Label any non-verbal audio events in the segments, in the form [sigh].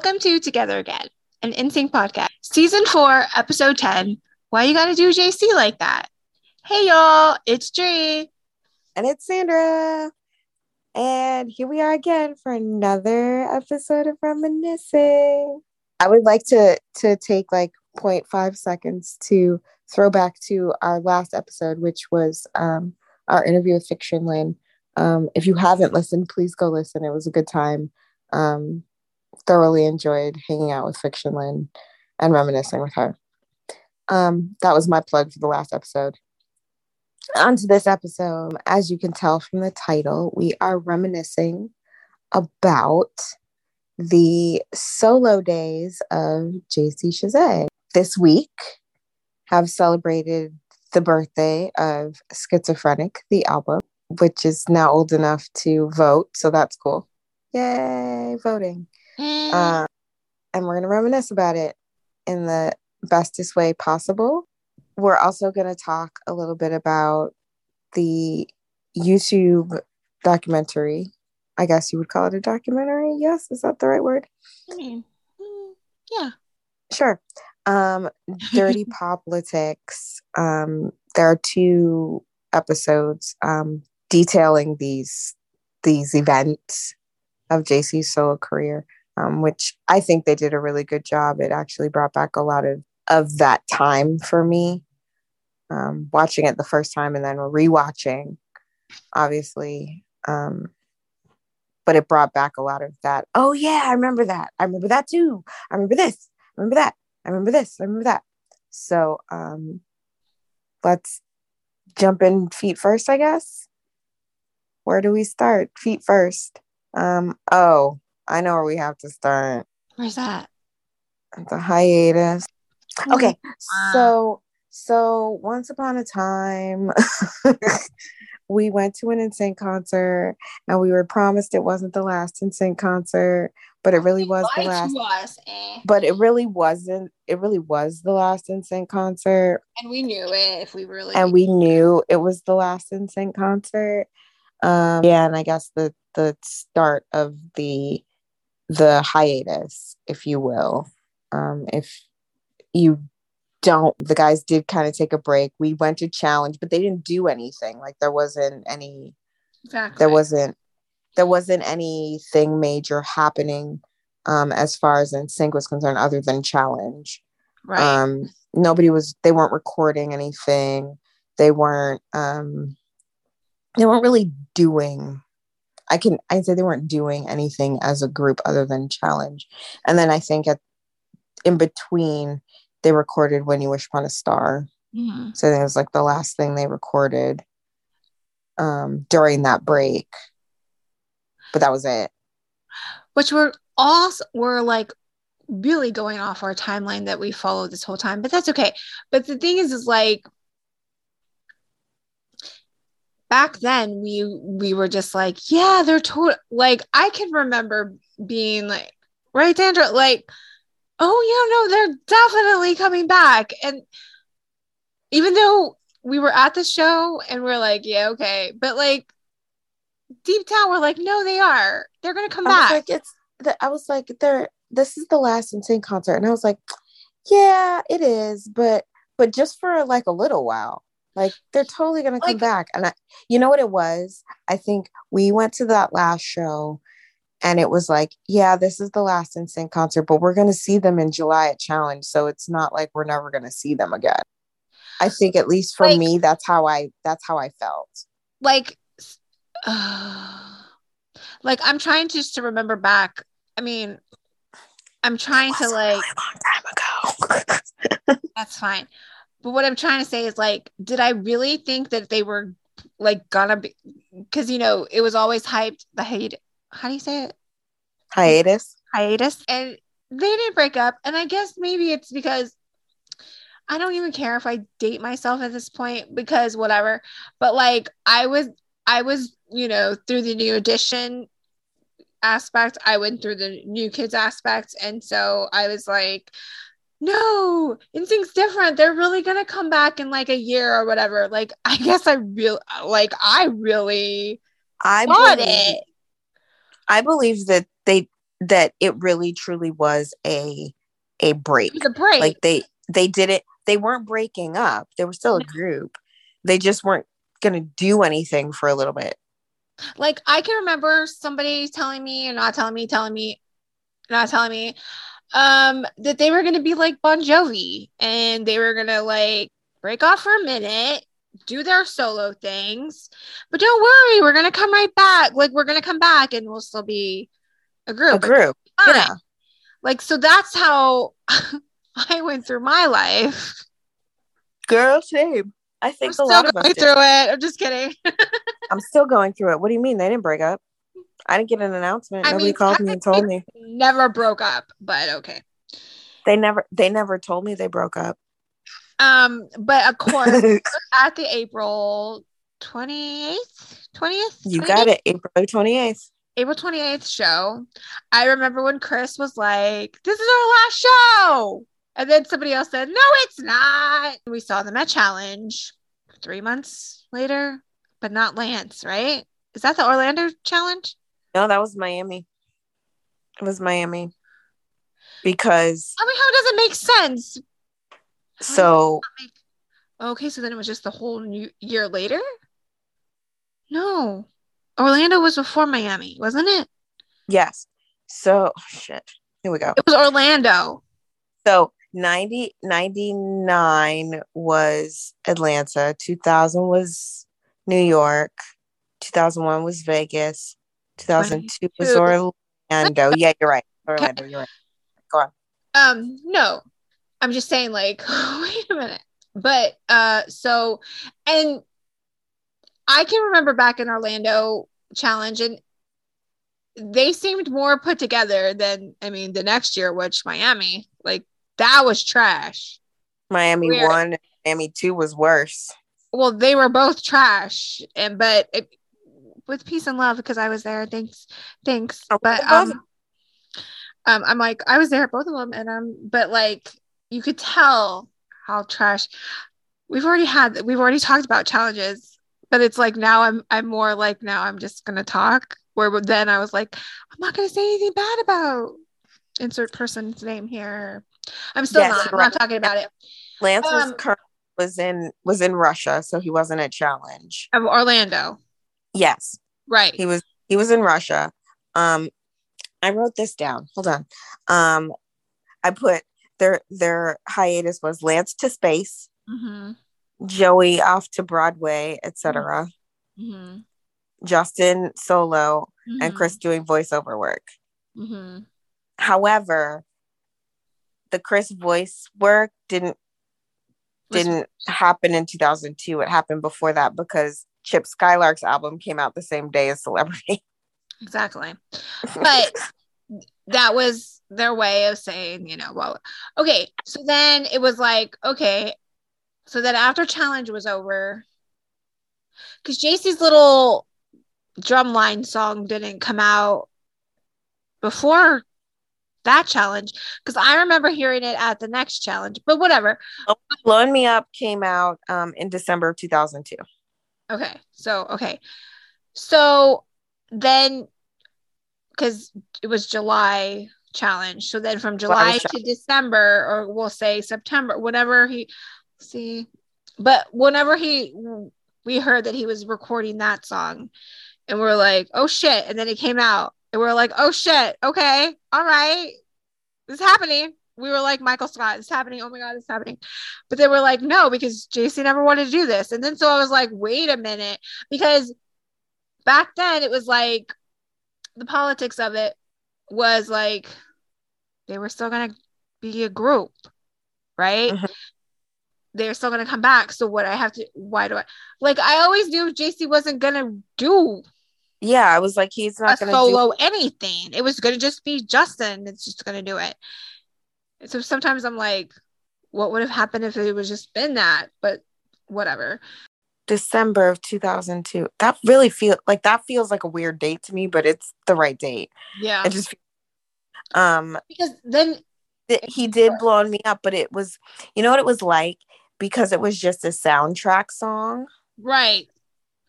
Welcome to Together Again, an NSYNC podcast, season four, episode 10. Why you gotta do JC like that? Hey y'all, it's Dre. And it's Sandra. And here we are again for another episode of Reminiscing. I would like to to take like 0.5 seconds to throw back to our last episode, which was um, our interview with Fiction Lynn. Um, if you haven't listened, please go listen. It was a good time. Um, thoroughly enjoyed hanging out with Fiction Lynn and reminiscing with her. Um, that was my plug for the last episode. On to this episode. As you can tell from the title, we are reminiscing about the solo days of JC Chasez. This week have celebrated the birthday of Schizophrenic, the album, which is now old enough to vote. So that's cool. Yay, voting. Uh, and we're going to reminisce about it in the bestest way possible. We're also going to talk a little bit about the YouTube documentary. I guess you would call it a documentary. Yes, is that the right word? I mean, mm, yeah. Sure. Um, [laughs] Dirty Politics. Um, there are two episodes um, detailing these these events of JC's solo career um, which I think they did a really good job. It actually brought back a lot of, of that time for me. Um, watching it the first time and then rewatching, obviously. Um, but it brought back a lot of that. Oh, yeah, I remember that. I remember that too. I remember this. I remember that. I remember this. I remember that. So um, let's jump in feet first, I guess. Where do we start? Feet first. Um, oh, I know where we have to start. Where's that? The hiatus. Oh, Okay, wow. so so once upon a time, [laughs] we went to an NSYNC concert, and we were promised it wasn't the last NSYNC concert, but it really was the last. us, eh? But it really wasn't. It really was the last NSYNC concert, And we knew it if we really. and we knew it was the last NSYNC concert. Um, yeah, and I guess the the start of the the hiatus, if you will. Um, if you don't, the guys did kind of take a break. We went to challenge, but they didn't do anything. Like there wasn't any. exactly. There wasn't. There wasn't anything major happening um, as far as NSYNC was concerned, other than challenge right. um nobody was they weren't recording anything they weren't um they weren't really doing i can i say they weren't doing anything as a group other than challenge and then i think at in between they recorded when you wish upon a star Mhm. so it was like the last thing they recorded um during that break but that was it Which were all were like really going off our timeline that we followed this whole time, but that's okay. But the thing is, is like back then we we were just like, yeah, they're total. Like I can remember being like, right, Sandra, like, oh yeah, no, they're definitely coming back, and even though we were at the show and we're like, yeah, okay, but like deep down we're like, no, they are. They're gonna come I back. like, it's the, I was like, there. This is the last NSYNC concert, and I was like, yeah, it is, but but just for like a little while. Like they're totally gonna come Like- back, and I, you know what it was? I think we went to that last show, and it was like, yeah, this is the last NSYNC concert, but we're gonna see them in July at Challenge, so it's not like we're never gonna see them again. I think at least for Like- me, that's how I that's how I felt. like [sighs] like i'm trying just to remember back i mean i'm trying to It was a like really long time ago. [laughs] that's fine but what i'm trying to say is like did i really think that they were like gonna be because you know it was always hyped the hate how do you say it? Hiatus. hiatus. And they didn't break up. And i guess maybe it's because i don't even care if i date myself at this point because whatever. But like i was i was you know through the new edition aspect. I went through the new kids aspect. And so i was like no NSYNC's different they're really gonna come back in like a year or whatever like [laughs] i guess i real like i really I believe, it I believe that they that it really truly was a a break. It was a break. Like they they did it. They weren't breaking up. They were still a group. They just weren't gonna do anything for a little bit. Like I can remember somebody telling me and not telling me, telling me, not telling me, um, that they were gonna be like Bon Jovi and they were gonna like break off for a minute, do their solo things, but don't worry, we're gonna come right back. Like we're gonna come back and we'll still be a group. A group. Yeah. Like so that's how [laughs] I went through my life. Girl, same. I I'm think a still lot of going us through did. it. I'm just kidding. [laughs] I'm still going through it. What do you mean? They didn't break up. I didn't get an announcement. I Nobody mean, called me and told me. Never broke up, but okay. They never they never told me they broke up. Um, but of course, [laughs] at the April 28th, 20th, you got it. April 28th. April 28th show. I remember when Chris was like, This is our last show. And then somebody else said, No, it's not. We saw them at Challenge three months later, but not Lance, right? Is that the Orlando Challenge? No, that was Miami. It was Miami. Because I mean, how does it make sense? so Okay, so then it was just the whole new year later? No. Orlando was before Miami, wasn't it? yes. So shit. Here we go. It was Orlando. So 90 99 was Atlanta, 2000 was New York, 2001 was Vegas, 2002 was Orlando. Yeah, you're right. Orlando, you're right. Go on. Um, no. I'm just saying, like, [laughs] wait a minute. But uh so and I can remember back in Orlando challenge and they seemed more put together than I mean the next year, which Miami, like that was trash. Miami. 1, Miami 2 was worse. well they were both trash and but it, with peace and love because i was there. Thanks thanks. Oh, but um um i'm like i was there at both of them and um but like you could tell how trash we've already had we've already talked about challenges but it's like now i'm i'm more like now i'm just gonna talk where then i was like i'm not gonna say anything bad about insert person's name here. I'm still Yes, not i'm not talking about it. Lance was Um, current was in was in Russia, so he wasn't at challenge. of orlando Yes. right he was he was in Russia. Um, I wrote this down. Hold on. Um, I put their their hiatus was Lance to space, mm-hmm. Joey off to Broadway, etc. Mm-hmm. Justin solo, and Mhm. Chris doing voiceover work. Mhm. However, the Chris voice work didn't didn't happen in 2002. It happened before that because Chip Skylark's album came out the same day as Celebrity. [laughs] exactly. But that was their way of saying, you know, well, okay. So then it was like, okay. So then after challenge was over, because JC's little drumline song didn't come out before that challenge, because I remember hearing it at the next challenge, but whatever. Blowing Me Up came out um, in December of 2002. Okay. So, okay. So then, because it was July challenge. So then from July was to December, or we'll say September, whenever he, see, but whenever he, we heard that he was recording that song and we're like, oh shit. And then it came out and we're like, oh shit. Okay. All right. This is happening. We were like, Michael Scott, it's happening. Oh my God, it's happening. But they were like, no, because JC never wanted to do this. And then so I was like, wait a minute. Because back then it was like the politics of it was like they were still going to be a group, right? Mhm. They're still going to come back. So what I have to, why do I, like, I always knew JC wasn't going to do Yeah, I was like, he's not going to do. solo anything. It was going to just be Justin. It's just going to do it. So sometimes I'm like, what would have happened if it was just been that? But whatever. December of 2002. That really feel like that feels like a weird date to me, but it's the right date. Yeah. It just um because then th- he did blowing me up, but it was you know what it was like because it was just a soundtrack song. right.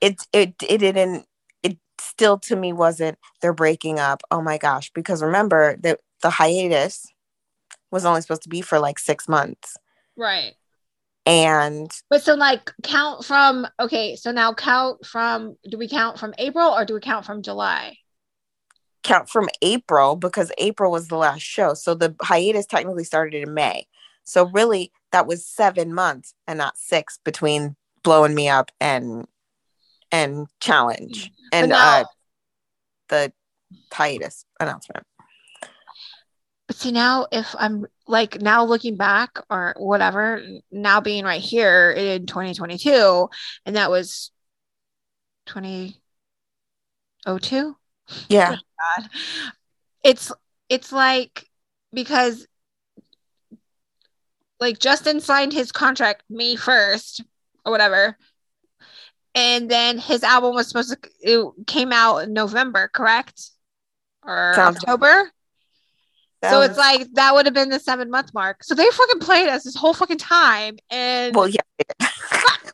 It it it didn't it still to me wasn't they're breaking up. Oh my gosh, because remember that the hiatus was only supposed to be for like 6 months. Right. And But so like count from okay, so now count from do we count from April or do we count from July? count from April because April was the last show. So the hiatus technically started in May. So really that was 7 months and not 6 between blowing me up and and challenge and now- uh the hiatus announcement. See now if I'm like now looking back or whatever, now being right here in 2022 and that was 2002 Yeah. God. It's it's like because like Justin signed his contract May 1st or whatever. And then his album was supposed to it came out in November, correct? Or Sounds- October. That so was- it's like that would have been the seven month mark. So they fucking played us this whole fucking time. And well, yeah. [laughs]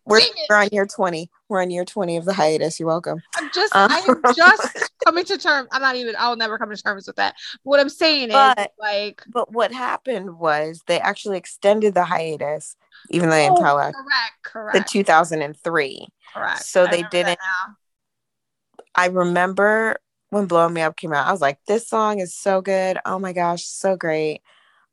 we're, we're on year 20. We're on year 20 of the hiatus. You're welcome. I'm just Uh. I'm just [laughs] coming to terms. I'm not even I'll never come to terms with that. What I'm saying is like But what happened was they actually extended the hiatus, even though they didn't Oh, tell us, correct, correct. 2003. Correct. So I they didn't- I remember when Blow Me Up came out, I was like, this song is so good. Oh my gosh, so great.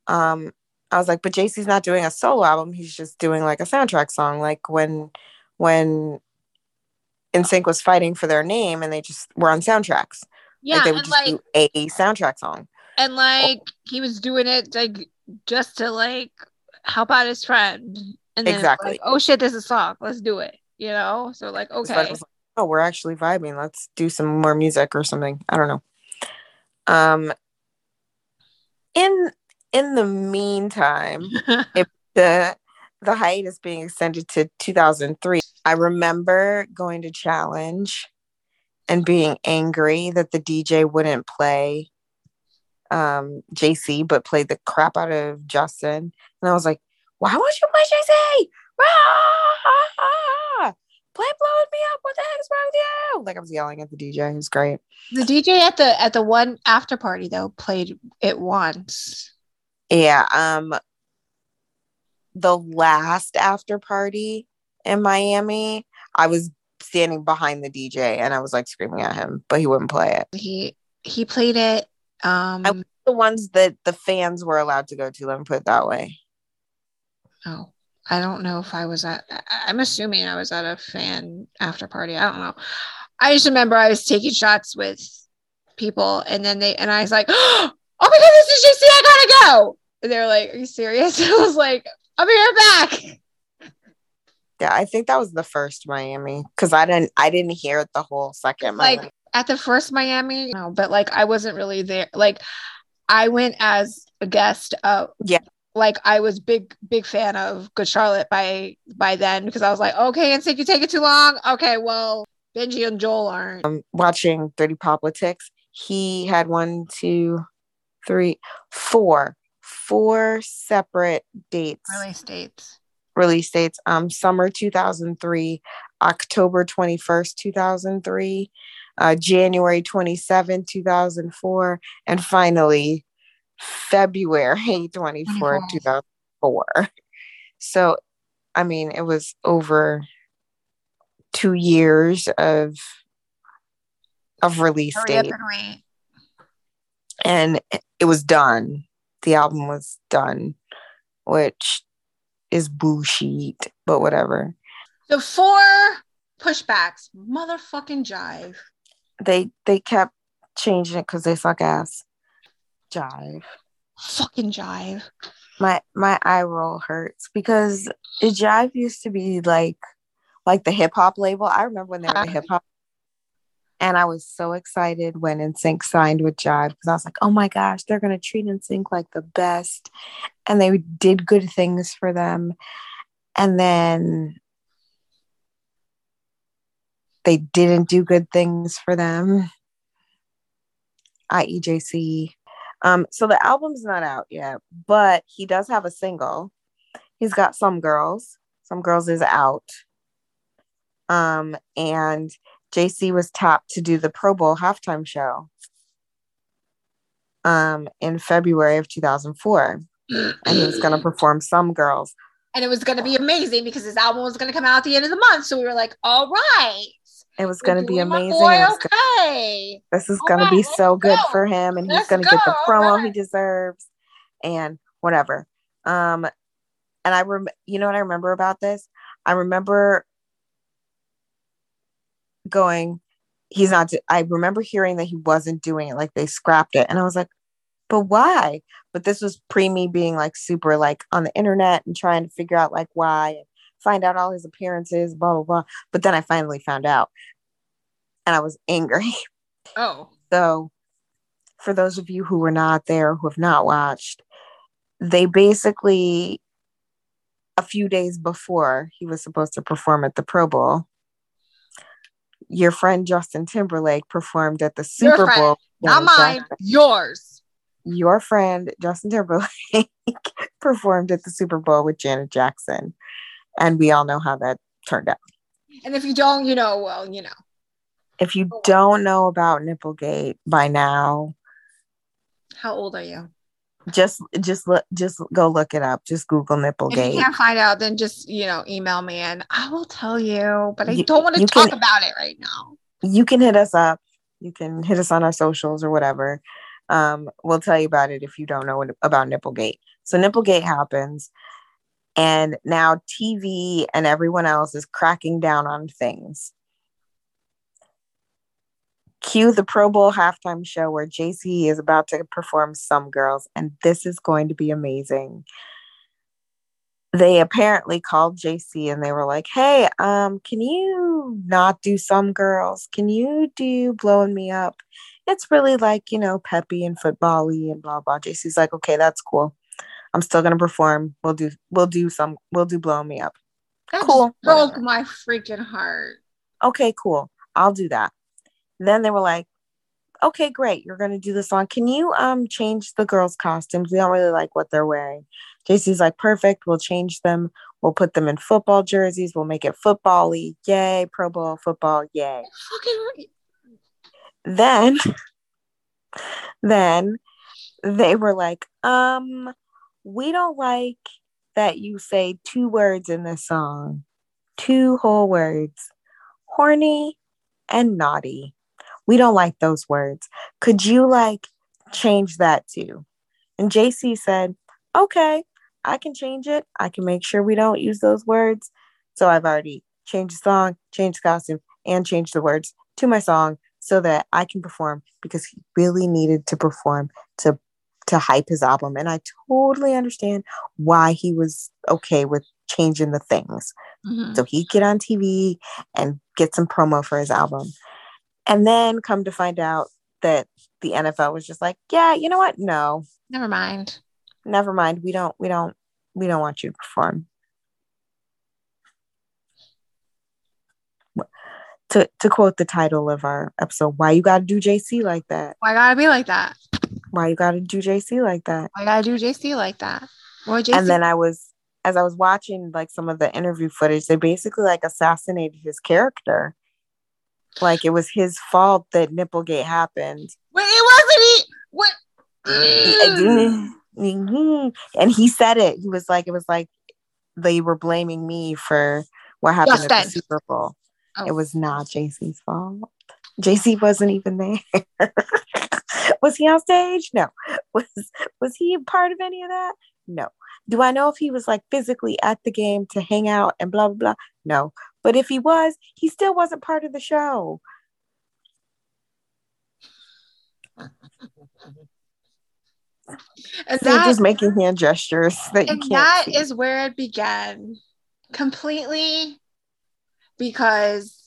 Um, I was like, but JC's not doing a solo album. He's just doing like a soundtrack song. Like when when NSYNC was fighting for their name and they just were on soundtracks. Yeah, like they would just like do a soundtrack song. and like he was doing it like just to like help out his friend. And then Exactly. like, oh shit, this is a song. Let's do it. You know? So like okay. Oh, we're actually vibing. Let's do some more music or something. I don't know. Um in in the meantime, [laughs] if the the hiatus being extended to 2003 i remember going to challenge and being angry that the dj wouldn't play um jc but played the crap out of justin and i was like why won't you play jc Ah! Play blowing me up what the heck is wrong with you like i was yelling at the dj it was great the DJ at the at the one after party though played it once. Yeah, um the last after party in Miami, I was standing behind the DJ and I was like screaming at him, but he wouldn't play it. He he played it um I- The ones that the fans were allowed to go to, let me put it that way. oh I don't know if I was at I'm assuming I was at a fan after party. I don't know. I just remember I was taking shots with people and then they and I was like, [gasps] Oh my god, this is JC, I gotta go. And they were like, Are you serious? [laughs] I was like, I'll be right back. Yeah, I think that was the first Miami because I didn't I didn't hear it the whole second Like Miami. at the first Miami, no, but like I wasn't really there. Like I went as a guest of Yeah. Like I was big, big fan of Good Charlotte by by then because I was like, okay, and say you take it too long. Okay, well, Benji and Joel aren't. Um, watching Dirty Politics, he had one, two, three, four, four separate dates. Release dates. release dates um summer 2003 october 21st 2003 uh january 27 2004 and finally february [laughs] 24 mm-hmm. 24. 2004 so i mean it was over two years of of release Hurry date and and it was done. The album was done, which is bullshit, but whatever. The four pushbacks, motherfucking jive. They they kept changing it because they suck ass. Jive. Fucking jive. My my eye roll hurts because Jive used to be like like the hip hop label. I remember when they were the hip hop. And I was so excited when NSYNC signed with Jive because I was like, oh my gosh, they're going to treat NSYNC like the best. And they did good things for them. And then they didn't do good things for them, i.e., JC. Um, so the album's not out yet, but he does have a single. He's got Some Girls. Some Girls is out. Um, and JC was tapped to do the Pro Bowl halftime show um, in February of 2004. and he was going to [clears throat] perform Some Girls. And it was going to be amazing because his album was going to come out at the end of the month. So we were like, all right. It was going to be amazing. Boy, okay. This is going right, to be so good go. for him, and let's he's going to get the promo right. he deserves, and whatever. Um, and I rem, you know what I remember about this? I remember going, he's not. I remember hearing that he wasn't doing it, like they scrapped it, and I was like, but why? But this was pre me being like super like on the internet and trying to figure out like why find out all his appearances, blah blah blah. But then I finally found out, and I was angry. [laughs] Oh, so for those of you who were not there, who have not watched, they basically a few days before he was supposed to perform at the Pro Bowl, your friend Justin Timberlake performed at the Super Bowl. Not mine, yours. Your friend Justin Timberlake [laughs] performed at the Super Bowl with Janet Jackson. And we all know how that turned out. And if you don't, you know, well, you know. If you don't know about Nipplegate by now, how old are you? just just look just go look it up. Just google nipplegate if you can't find out then just you know email me and i will tell you but i you, don't want to talk can, about it right now. You can hit us up. You can hit us on our socials or whatever. Um, we'll tell you about it if you don't know what, about nipplegate. So nipplegate happens and now tv and everyone else is cracking down on things Cue the Pro Bowl halftime show where JC is about to perform Some Girls, and this is going to be amazing. They apparently called JC and they were like, "Hey, um, can you not do Some Girls? Can you do Blowing Me Up? It's really like you know peppy and footbally and blah blah." JC's like, "Okay, that's cool. I'm still gonna perform. We'll do we'll do some we'll do Blowing Me Up." That cool. broke my freaking heart. Okay, cool. I'll do that then they were like, okay, great, you're gonna do the song. Can you um change the girls' costumes? We don't really like what they're wearing. JC's like, perfect, we'll change them. We'll put them in football jerseys. We'll make it football-y. Yay, Pro Bowl football, yay. Fucking then then they were like, um, we don't like that you say two words in this song. Two whole words. Horny and naughty. We don't like those words. Could you like change that too? And JC said, Okay, I can change it. I can make sure we don't use those words. So I've already changed the song, changed the costume, and changed the words to my song so that I can perform because he really needed to perform to to hype his album. And I totally understand why he was okay with changing the things. Mm-hmm. So he'd get on TV and get some promo for his album. And then come to find out that the NFL was just like, yeah, you know what? No. Never mind. Never mind. We don't, we don't, we don't want you to perform. To, to quote the title of our episode, why you gotta do JC like that? Why gotta be like that? Why you gotta do JC like that? Why gotta do JC like that? JC- and then I was, as I was watching like some of the interview footage, they basically like assassinated his character like it was his fault that Nipplegate happened. Wait, it wasn't What? Mm-hmm. and he said it. He was like, it was like they were blaming me for what happened Justin. at the Super Bowl. Oh. It was not JC's fault. JC wasn't even there. [laughs] [laughs] was he on stage? No. [laughs] Was was he part of any of that? No. Do I know if he was like physically at the game to hang out and blah blah blah? No. But if he was, he still wasn't part of the show. And They're that, just making hand gestures that you can't. That see. is where it began completely because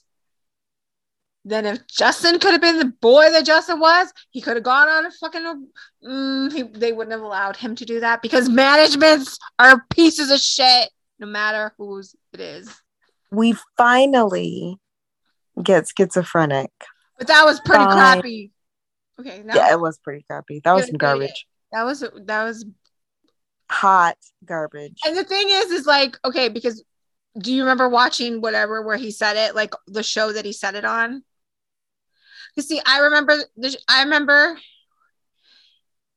then if Justin could have been the boy that Justin was, he could have gone on a fucking. Mm, he, they wouldn't have allowed him to do that because managements are pieces of shit, no matter whose it is we finally get schizophrenic. But that was pretty crappy. Okay. yeah, it was pretty crappy. That was some garbage. That was that was hot garbage. And the thing is, is like okay, because do you remember watching whatever where he said it, like the show that he said it on? You see, I remember. The, I remember.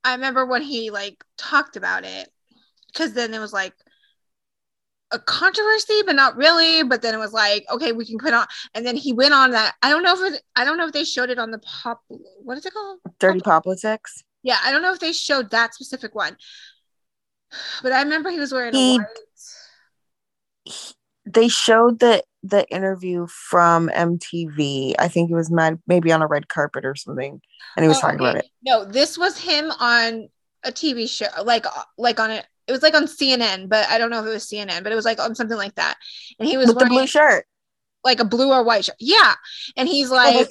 I remember when he like talked about it, because then it was like a controversy, but not really. But then it was like, okay, we can put on. And then he went on that. I don't know if it, I don't know if they showed it on the pop. What is it called? Dirty politics. Yeah, I don't know if they showed that specific one, but I remember he was wearing He- a white. They showed the the interview from MTV. I think it was mad, maybe on a red carpet or something, and he was Oh, talking about it. No, this was him on a TV show, like like on it. It was like on CNN, but I don't know if it was CNN, but it was like on something like that. And he was With the blue shirt. like a blue or white shirt. Yeah, and he's oh like,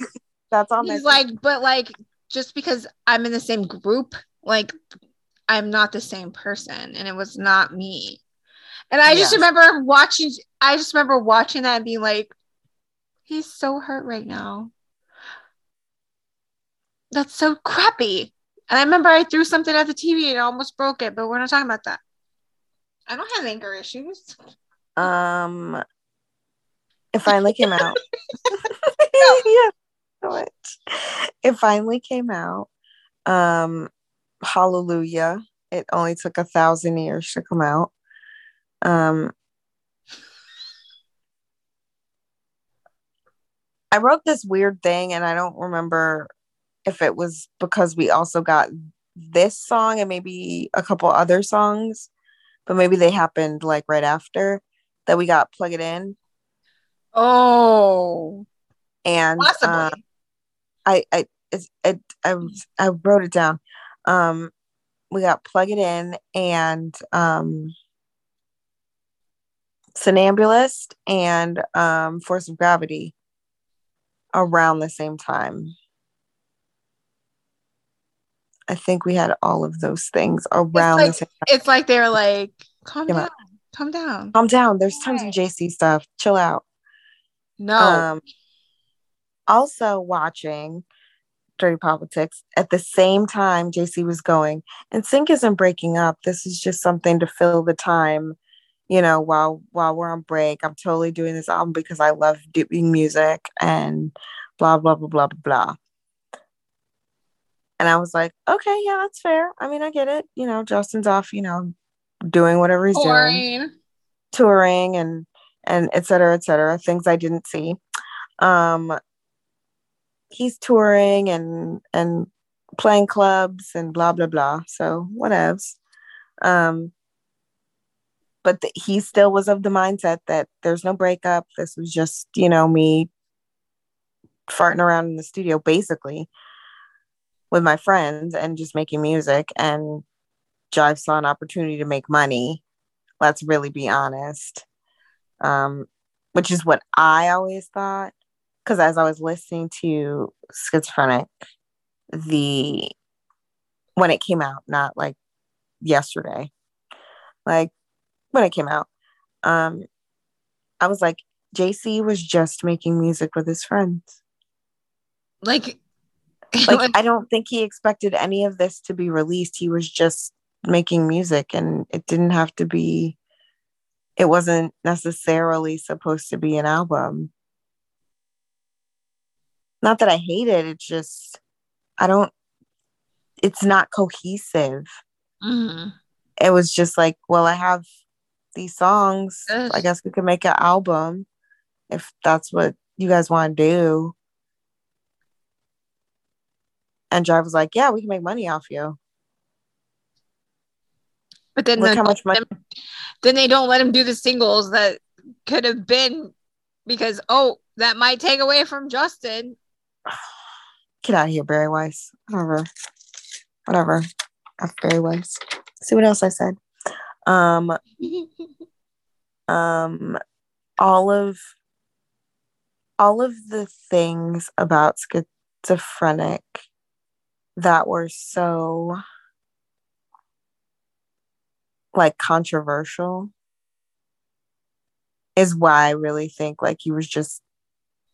That's all. he's like, but like just because I'm in the same group, like I'm not the same person, and it was not me. And I just remember watching. I just remember watching that and being like, he's so hurt right now. That's so crappy. And I remember I threw something at the TV and I almost broke it, but we're not talking about that. I don't have anger issues. Um, it finally came out. [laughs] [laughs] yeah, much. It finally came out. Um, hallelujah! It only took a thousand years to come out. Um, I wrote this weird thing, and I don't remember if it was because we also got this song and maybe a couple other songs, but maybe they happened like right after that we got plug it in Oh, and possibly. uh, I I it's, it I I wrote it down. Um, we got plug it in and um, Somnambulist and um, Force of Gravity around the same time. I think we had all of those things around like- the same. it's like they're like, calm down, calm down. Calm down. There's tons of JC stuff. Chill out. No, Um, also watching Dirty Politics at the same time JC was going, NSYNC isn't breaking up. This is just something to fill the time, you know, while while we're on break. I'm totally doing this album because I love doing music and blah blah blah blah blah blah. And I was like, okay, yeah, that's fair. I mean, I get it. You know, Justin's off, you know, doing whatever he's doing touring and and et cetera, et cetera, things I didn't see. Um, he's touring and and playing clubs and blah blah blah. So whatevs. Um, but th- he still was of the mindset that there's no breakup. This was just you know me farting around in the studio basically with my friends and just making music and Jive saw an opportunity to make money let's really be honest um which is what i always thought because as i was listening to schizophrenic the when it came out not like yesterday like when it came out um i was like jc was just making music with his friends. Like, like [laughs] i don't think he expected any of this to be released. He was just making music and it didn't have to be it wasn't necessarily supposed to be an album. Not that i hate it it's just i don't it's not cohesive. Mhm. it was just like well i have these songs i guess we could make an album if that's what you guys want to do and Jive was like yeah we can make money off you but then look how much money then they don't let him do the singles that could have been because oh that might take away from Justin. [sighs] get out of here, Barry Weiss. Whatever. Whatever. F Barry Weiss. See what else I said. Um, um, all of all of the things about schizophrenic that were so like controversial is why I really think like he was just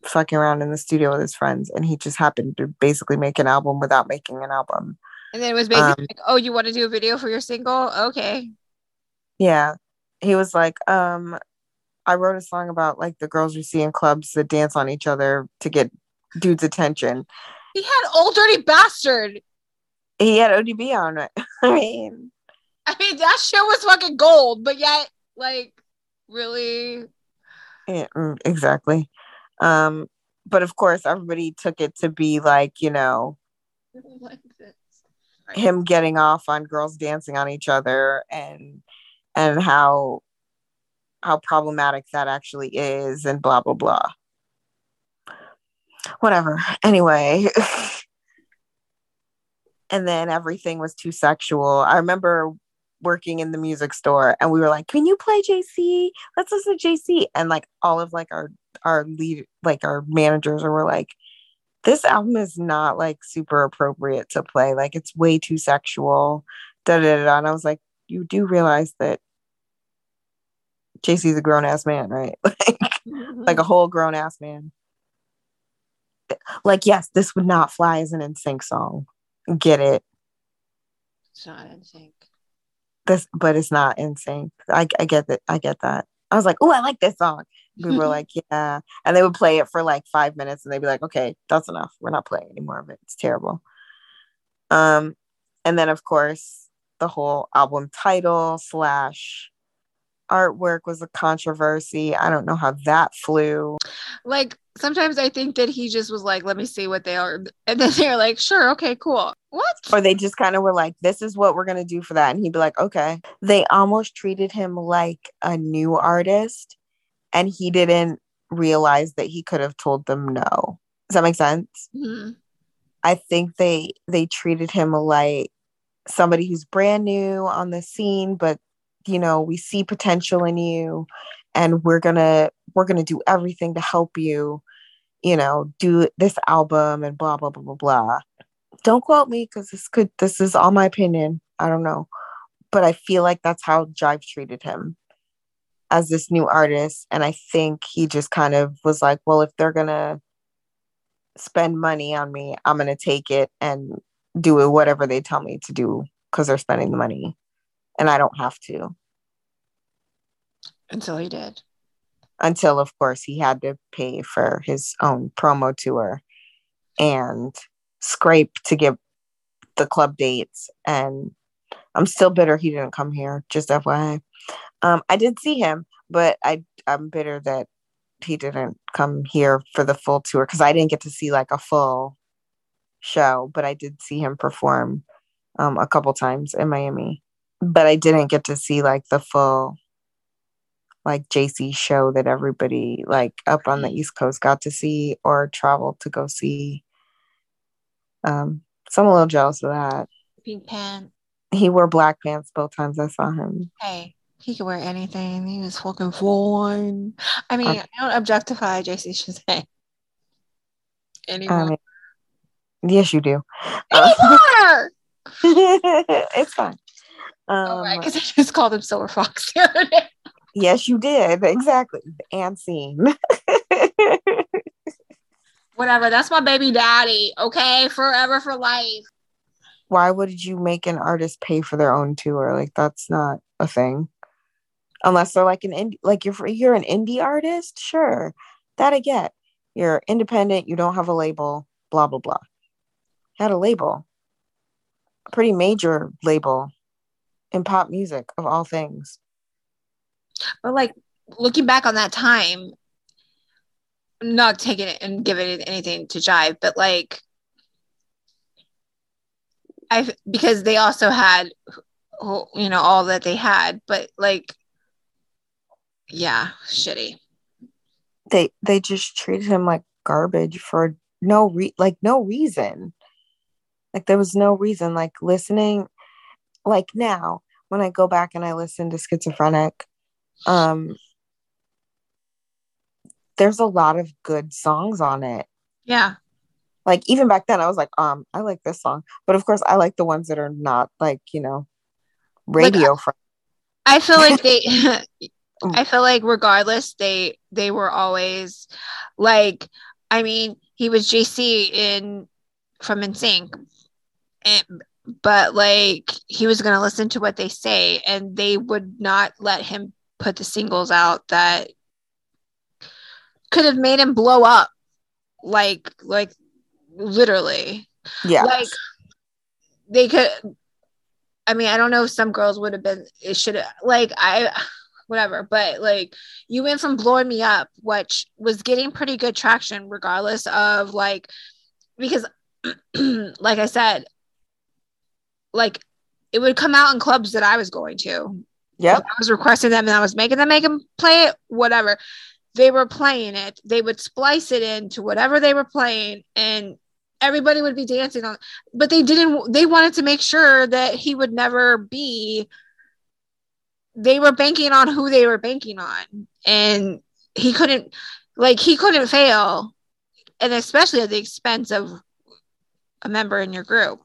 fucking around in the studio with his friends and he just happened to basically make an album without making an album. and then it was basically Um, like, oh, you want to do a video for your single? Okay. Yeah. He was like, um, I wrote a song about like the girls we see in clubs that dance on each other to get dudes' attention. He had old dirty bastard. He had ODB on it. [laughs] I mean, I mean that shit was fucking gold, but yet like really yeah, mm, exactly. Um, but of course, everybody took it to be like you know [laughs] like him getting off on girls dancing on each other and and how how problematic that actually is and blah blah blah. Whatever. Anyway. [laughs] And then everything was too sexual. I remember working in the music store and we were like can you play jc let's listen to jc and like all of like our our lead like our managers were like this album is not like super appropriate to play. Like it's way too sexual. Da da da. And i was like you do realize that jc's a grown-ass man right? [laughs] Like like a whole grown-ass man. Like yes this would not fly as an NSYNC song. Get it? It's not in sync. this but it's not NSYNC i, I get that i get that. I was like oh i like this song. We were [laughs] like yeah. And they would play it for like five minutes and they'd be like okay that's enough. We're not playing any more of it. It's terrible. Um and then of course the whole album title slash artwork was a controversy i don't know how that flew Like sometimes I think that he just was like, let me see what they are. And then [laughs] they're like, sure, okay, cool. What? or they just kind of were like this is what we're going to do for that and he'd be like okay they almost treated him like a new artist and he didn't realize that he could have told them no does that make sense Mhm. I think they they treated him like somebody who's brand new on the scene, but you know, we see potential in you and we're gonna we're gonna do everything to help you, you know, do this album and blah blah blah blah blah. Don't quote me because this could this is all my opinion. I don't know. But I feel like that's how Jive treated him as this new artist. And I think he just kind of was like, well, if they're gonna spend money on me, I'm gonna take it and do whatever they tell me to do because they're spending the money, and I don't have to. Until he did. Until, of course, he had to pay for his own promo tour and scrape to get the club dates. And I'm still bitter he didn't come here. Just FYI. Um, I did see him, but I I'm bitter that he didn't come here for the full tour because I didn't get to see like a full show, but I did see him perform um, a couple times in Miami. But I didn't get to see like the full like JC show that everybody like up on the East Coast got to see or traveled to go see. Um, so I'm a little jealous of that. Pink pants. He wore black pants both times I saw him. Hey, he could wear anything. He was fucking fine. I mean, Okay. I don't objectify JC Chasez [laughs] anymore. I mean, yes, you do. anymore! [laughs] it's fine. Um, oh, right, because [laughs] I just called him Silver Fox the other day. Yes, you did. Exactly. And scene. [laughs] Whatever. That's my baby daddy. Okay, forever for life. Why would you make an artist pay for their own tour? Like that's not a thing. Unless they're like an indie, like you're you're an indie artist, sure, that I get. You're independent. You don't have a label. Blah blah blah. Had a label, a pretty major label, in pop music of all things. But like looking back on that time, not taking it and giving it anything to jive, but like I because they also had you know all that they had, but like yeah, shitty. They they just treated him like garbage for no re like no reason. Like there was no reason. Like listening, like now when I go back and I listen to Schizophrenic, um, there's a lot of good songs on it. Yeah. Like even back then, I was like, um, I like this song, but of course, I like the ones that are not like you know, radio friendly. I feel like they [laughs] [laughs] I feel like regardless they they were always like I mean he was JC in from NSYNC and but like he was going to listen to what they say and they would not let him put the singles out that could have made him blow up like like literally. Yeah. Like they could I mean, I don't know if some girls would have been it should have like I whatever, but like you went from blowing me up, which was getting pretty good traction regardless of like because [clears throat] like I said, like it would come out in clubs that I was going to. Yeah. I was requesting them and I was making them make them play it, whatever. They were playing it. They would splice it into whatever they were playing and everybody would be dancing on but they didn't they wanted to make sure that he would never be they were banking on who they were banking on and he couldn't like he couldn't fail and especially at the expense of a member in your group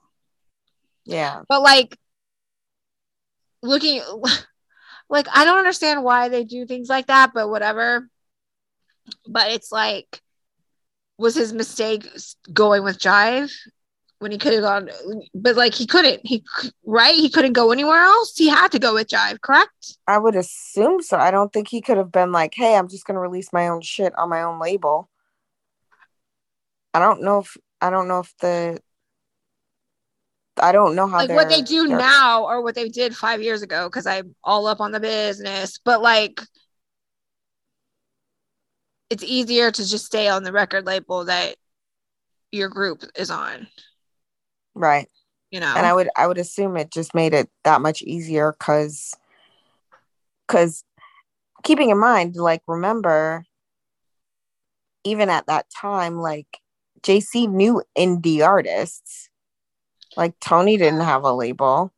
Yeah. but like looking [laughs] like i don't understand why they do things like that but whatever but it's like was his mistake going with jive when he could have gone but like he couldn't he right he couldn't go anywhere else he had to go with jive correct I would assume so. I don't think he could have been like, "Hey, I'm just going to release my own shit on my own label." I don't know if I don't know if the I don't know how like what they do now or what they did five years ago because i'm all up on the business but like it's easier to just stay on the record label that your group is on. Right. you know? And i would i would assume it just made it that much easier because because keeping in mind like remember even at that time like jc knew indie artists like tony didn't have a label.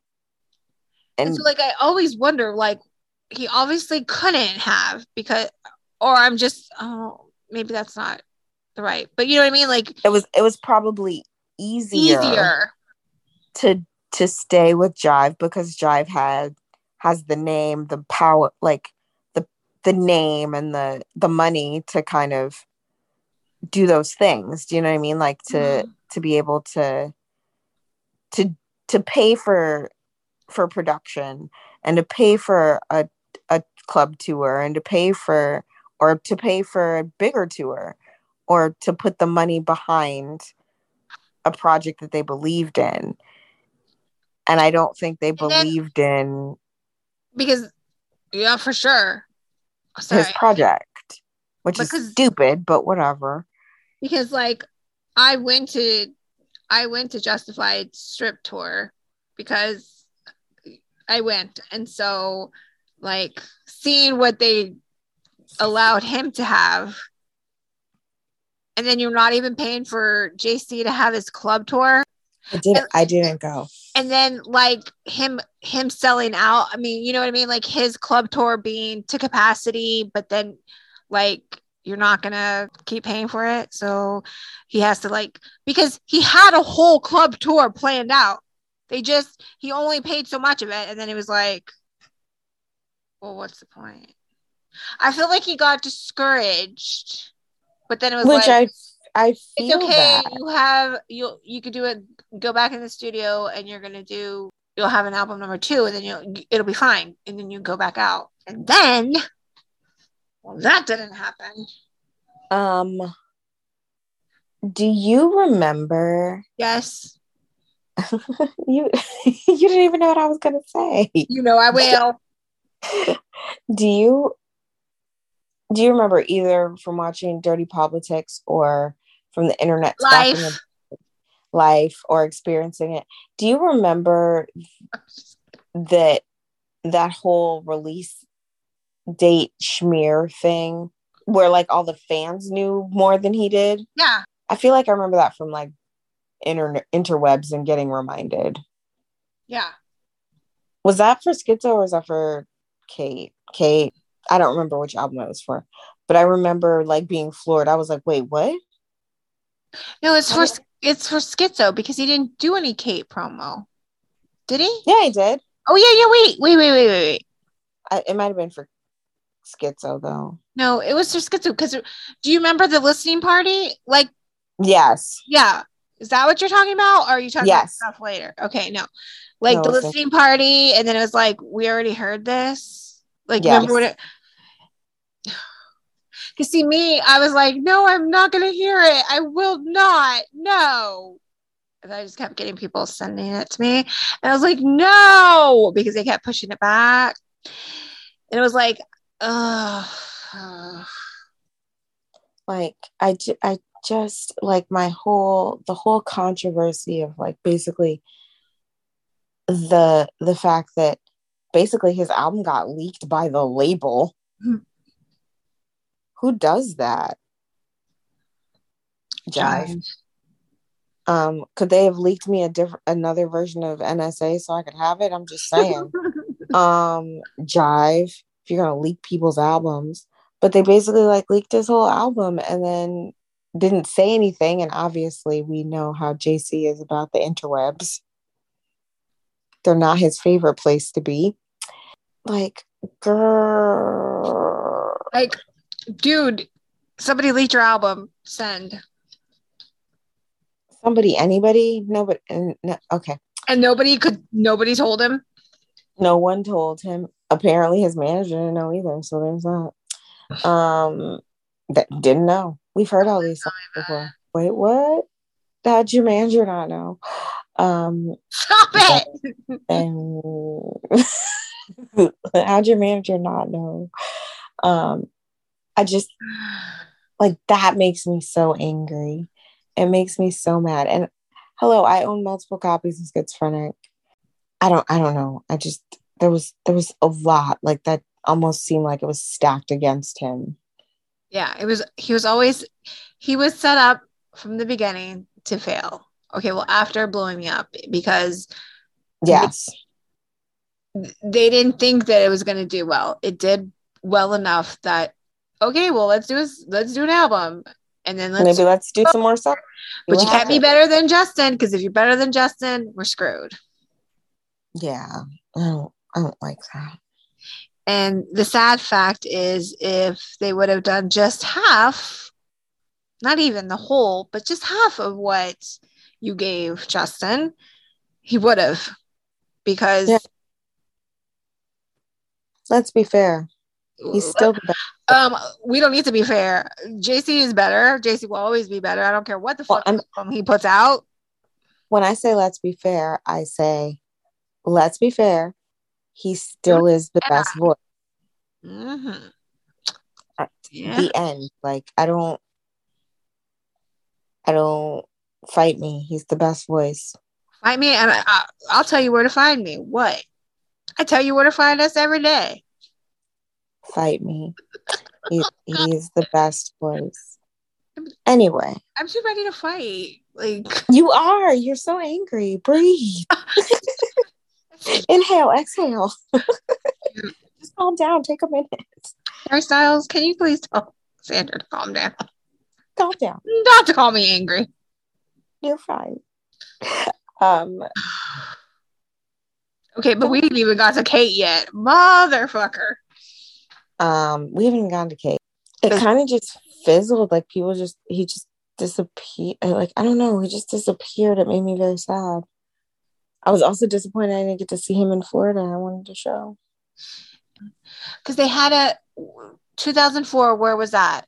And and so like i always wonder like he obviously couldn't have because or i'm just oh maybe that's not the right but you know what i mean? Like it was it was probably easier, easier. to to stay with jive because jive had has the name the power like the the name and the the money to kind of do those things. Do you know what i mean? Like to Mhm. to be able to to to pay for for production and to pay for a a club tour and to pay for or to pay for a bigger tour or to put the money behind a project that they believed in. And i don't think they then- believed in because yeah for sure. sorry. his project which Because- is stupid but whatever. Because like I went to I went to Justified strip tour because I went. And so like seeing what they allowed him to have and then you're not even paying for JC to have his club tour. I didn't i didn't go. and then like him him selling out i mean you know what i mean? Like his club tour being to capacity but then like you're not gonna keep paying for it. So he has to like because he had a whole club tour planned out. They just he only paid so much of it. And then he was like well what's the point? I feel like he got discouraged but then it was which like i i it's okay that. you have you you could do it go back in the studio and you're gonna do you'll have an album number two and then you'll it'll be fine. And then you go back out. And then well that didn't happen. Um do you remember? Yes. [laughs] You [laughs] you didn't even know what i was gonna say. You know i will. [laughs] Do you do you remember either from watching dirty politics or from the internet life. life or experiencing it? Do you remember that that whole release date schmear thing where like all the fans knew more than he did. Yeah. I feel like i remember that from like inter- interwebs and getting reminded. Yeah. Was that for schizo or was that for kate? Kate. I don't remember which album it was for but i remember like being floored. I was like wait what? No it's for it's for schizo because he didn't do any kate promo. Did he? Yeah he did. Oh yeah yeah wait wait wait wait wait wait. I, it might have been for schizo though no it was just schizo because do you remember the listening party like yes Yeah. Is that what you're talking about? Or are you talking Yes. about stuff later? Okay, no. Like No, the listening party, and then it was like, we already heard this. Like, Yes. remember what it [sighs] Because see me, I was like, no, I'm not gonna hear it. I will not. No. And I just kept getting people sending it to me. And I was like, no, because they kept pushing it back. And it was like, like I, ju- I just like my whole the whole controversy of like basically the the fact that basically his album got leaked by the label. Hmm. who does that? Jive. Um could they have leaked me a different another version of nsa so i could have it? I'm just saying. [laughs] Um jive if you're gonna leak people's albums. But they basically like leaked his whole album and then didn't say anything. And obviously we know how jc is about the interwebs. They're not his favorite place to be. Like girl. Like, dude, somebody leaked your album. Send. somebody anybody? Nobody no, okay. And nobody could nobody told him. no one told him apparently his manager didn't know either so there's that. [sighs] Um that didn't know. We've heard all these songs before. wait what? How'd your manager not know. Um Stop it. and [laughs] how'd your manager not know. Um i just like that makes me so angry. It makes me so mad. And hello i own multiple copies of schizophrenic. I don't i don't know. I just there was there was a lot like that almost seemed like it was stacked against him Yeah, it was he was always he was set up from the beginning to fail. Okay, well after blowing me up because yes they didn't think that it was going to do well. It did well enough that okay, well let's do this let's do an album and then let's maybe let's do some more stuff but you can't be better than Justin because if you're better than Justin, we're screwed. yeah don't i don't like that And the sad fact is, if they would have done just half, not even the whole, but just half of what you gave Justin, he would have. Because Yeah. let's be fair he's still um we don't need to be fair. JC is better. JC will always be better. I don't care what the Well, fuck he puts out. when I say let's be fair, I say let's be fair. He still is the best voice. Mhm. At Yeah. The end. Like I don't I don't fight me. He's the best voice. Fight me and I, I, I'll tell you where to find me. What? I tell you where to find us every day. Fight me. He, he's the best voice. Anyway, I'm too ready to fight. Like you are. You're so angry. Breathe. [laughs] Inhale, exhale. [laughs] Just calm down. Take a minute. Harry Styles, can you please tell Sandra to calm down? Calm down. Not to call me angry. You're fine. Um, Okay, but we didn't even got to Kate yet. Motherfucker. um, we haven't even gone to Kate. It kind of just fizzled. Like people just he just disappeared. Like I don't know. He just disappeared. It made me very sad. I was also disappointed I didn't get to see him in Florida. I wanted to show. Because they had a 2004, where was that?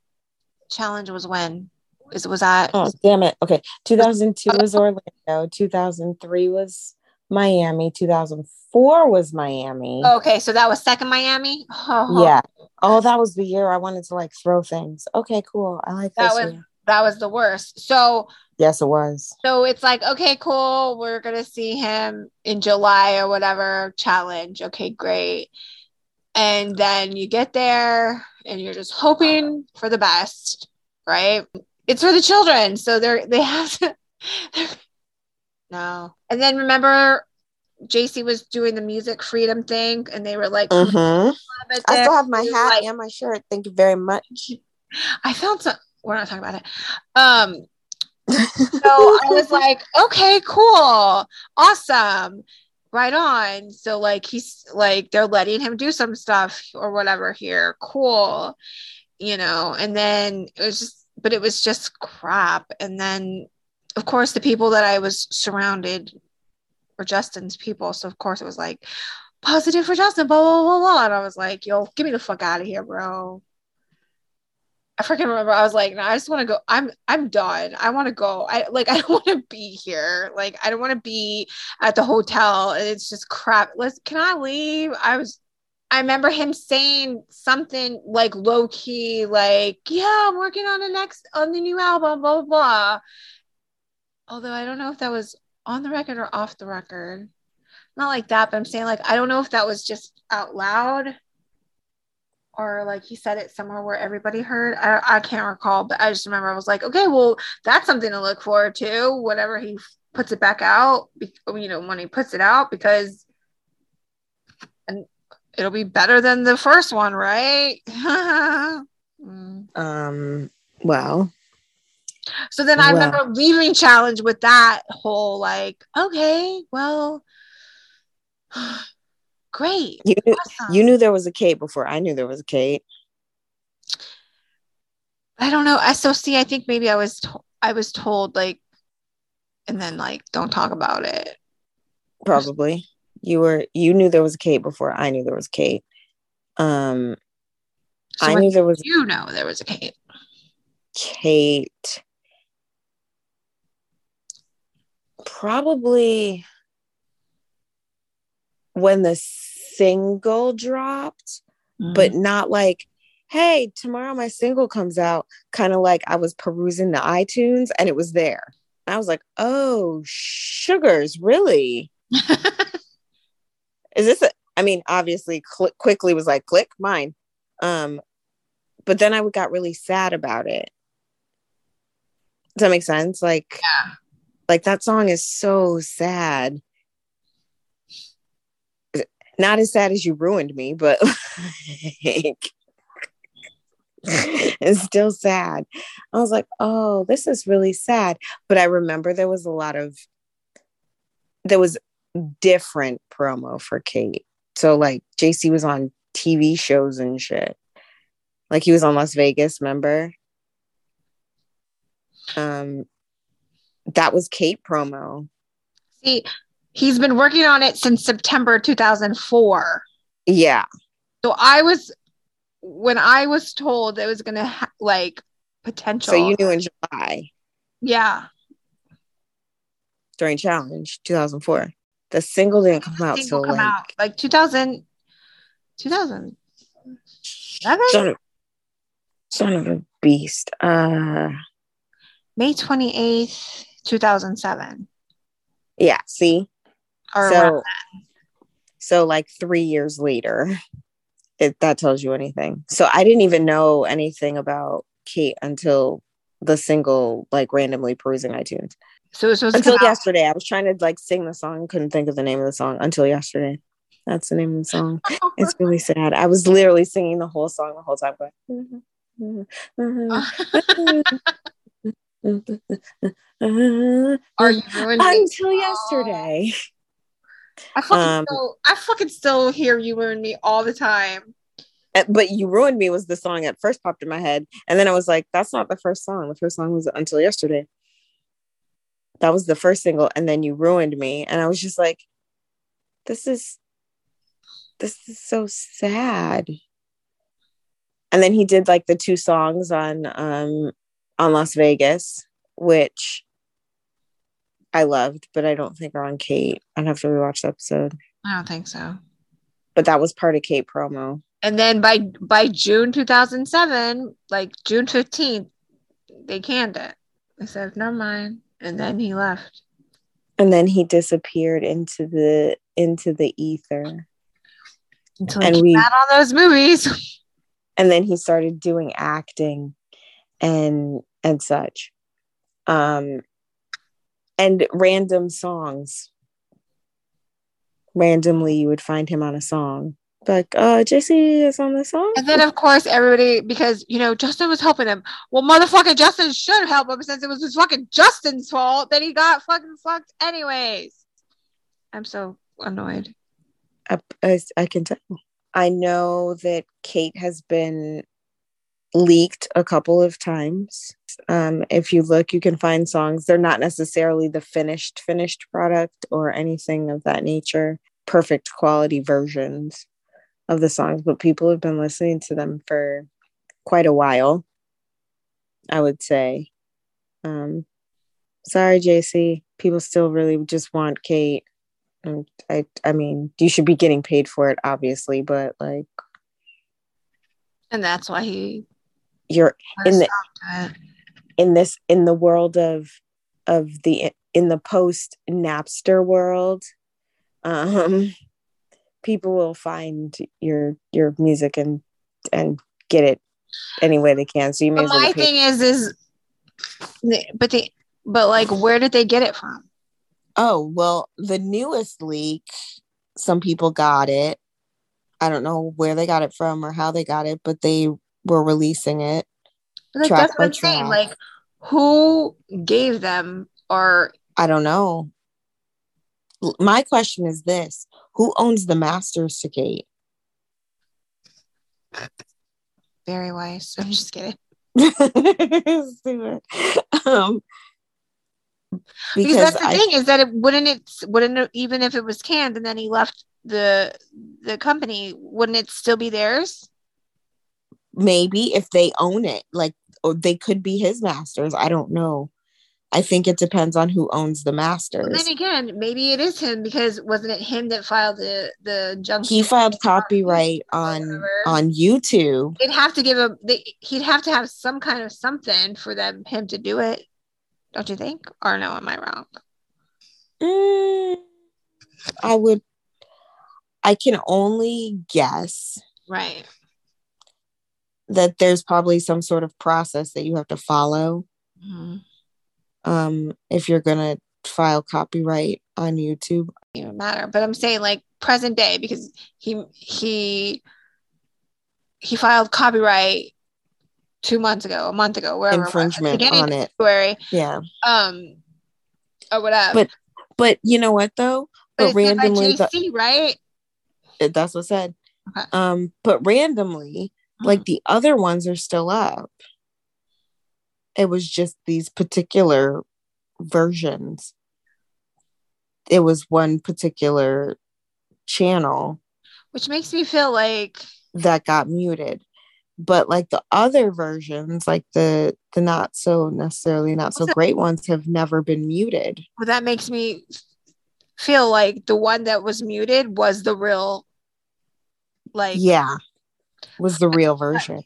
Challenge was when? Was, was that? Oh damn it. Okay, 2002 was Orlando. 2003 was Miami. 2004 was Miami. Okay, so that was second Miami? Oh, Yeah. Oh, that was the year I wanted to like throw things. Okay, cool. I like That was- year. That was the worst. So, Yes, it was. so it's like, okay, cool. We're going to see him in July or whatever challenge. Okay, great. And then you get there and you're just hoping for the best, right? It's for the children. So they're, they have to, [laughs] no. And then remember, JC was doing the music freedom thing and they were like, mm-hmm. I still have my hat like- and my shirt. Thank you very much. [laughs] I found so, we're not talking about it. Um, so I was like, okay, cool, awesome, right on. So like he's like they're letting him do some stuff or whatever here, cool, you know. And then it was just, but it was just crap. And then of course the people that I was surrounded were Justin's people, so of course it was like positive for Justin, blah blah blah blah. And I was like, yo, get me the fuck out of here, bro. I freaking remember I was like, no, I just want to go. I'm I'm done. I want to go. I like [laughs] I don't want to be here. Like I don't want to be at the hotel. It's just crap. Let's can I leave? I was I remember him saying something like low key, like, yeah, I'm working on the next on the new album, blah blah blah. Although I don't know if that was on the record or off the record. Not like that, but I'm saying like I don't know if that was just out loud or like he said it somewhere where everybody heard. I, I can't recall, but I just remember I was like, okay, well, that's something to look forward to. Whatever he puts it back out, you know, when he puts it out, because and it'll be better than the first one, right? [laughs] mm. Um. Well. So then I well. remember leaving challenge with that whole like, okay, well. Great. You knew, awesome. you knew there was a Kate before I knew there was a Kate. I don't know. SOC, I think maybe I was to- I was told like and then like don't talk about it. Probably. You were you knew there was a Kate before I knew there was Kate. Um so I knew there was you know there was a Kate. Kate. Probably when the single dropped, mm-hmm. but not like, hey, tomorrow my single comes out. Kind of like I was perusing the iTunes and it was there. I was like, oh, sugars, really? [laughs] Is this a, I mean, obviously, cl- quickly was like, click mine. Um, but then I got really sad about it. Does that make sense? Like, yeah. like that song is so sad not as sad as you ruined me, but like, [laughs] it's still sad. I was like, oh, this is really sad. But I remember there was a lot of, there was different promo for Kate. So like JC was on TV shows and shit. Like he was on Las Vegas, remember? Um, that was Kate promo. See, he's been working on it since September 2004. Yeah. So I was when I was told it was going to ha- like potential. So you knew in July. Yeah. During challenge 2004. The single didn't come out so come like, out like 2000 2000 son of, son of a beast. Uh May 28th, 2007. Yeah, see? So, so like three years later, it that tells you anything. So I didn't even know anything about Kate until the single, like randomly perusing iTunes. So it was until yesterday. I was trying to like sing the song, couldn't think of the name of the song until yesterday. That's the name of the song. [laughs] it's really sad. I was literally singing the whole song the whole time. [laughs] Are you [laughs] until yesterday? I fucking um, still, I fucking still hear you ruin me all the time. Eh, but you ruined me was the song that first popped in my head, and then I was like, "That's not the first song. The first song was until yesterday." That was the first single, and then you ruined me, and I was just like, "This is, this is so sad." And then he did like the two songs on um on Las Vegas, which I loved, but I don't think are on Kate. I'd have to rewatch the episode. I don't think so. But that was part of Kate promo. And then by by June 2007, like June 15th, they canned it. They said, never mind. And then he left. And then he disappeared into the into the ether. Until and we had all those movies. [laughs] And then he started doing acting and and such. Um and random songs. Randomly, you would find him on a song. Like, uh, JC is on the song. And then, of course, everybody, because, you know, Justin was helping him. Well, motherfucking Justin should help him since it was his fucking Justin's fault that he got fucking fucked anyways. I'm so annoyed. I, I, I can tell. I know that Kate has been leaked a couple of times. Um, if you look, you can find songs. They're not necessarily the finished, finished product or anything of that nature, perfect quality versions of the songs, but people have been listening to them for quite a while. I would say. Um, sorry, JC. People still really just want Kate. And I, I mean, you should be getting paid for it, obviously, but like, and that's why he you're in the in this in the world of of the in the post Napster world. Um, people will find your your music and and get it any way they can. So you may but my thing is is but they but like where did they get it from? Oh, well, the newest leak, some people got it. I don't know where they got it from or how they got it, but they were releasing it. Like, that's what I'm saying. Like, who gave them or I don't know. My question is this who owns the masters to Kate? Very wise. [laughs] I'm just kidding. [laughs] um, because, because that's the I, thing is that it wouldn't it wouldn't it, even if it was canned and then he left the the company wouldn't it still be theirs maybe if they own it like or they could be his masters i don't know i think it depends on who owns the masters then again maybe it is him because wasn't it him that filed the the junk he filed copyright on on youtube they'd have to give him they, he'd have to have some kind of something for them him to do it don't you think? Or no, am I wrong? Mm, I would. I can only guess. Right. That there's probably some sort of process that you have to follow. Mm-hmm. Um, if you're gonna file copyright on YouTube. It doesn't matter, but I'm saying like present day because he he he filed copyright two months ago, a month ago, wherever infringement it on it. February. Yeah. Um or whatever. But but you know what though? But, but randomly JC, the, right? It, that's what said. Okay. Um, but randomly. Like mm. the other ones are still up. It was just these particular versions. It was one particular channel. Which makes me feel like that got muted but like the other versions like the the not so necessarily not so great ones have never been muted well that makes me feel like the one that was muted was the real like yeah was the real version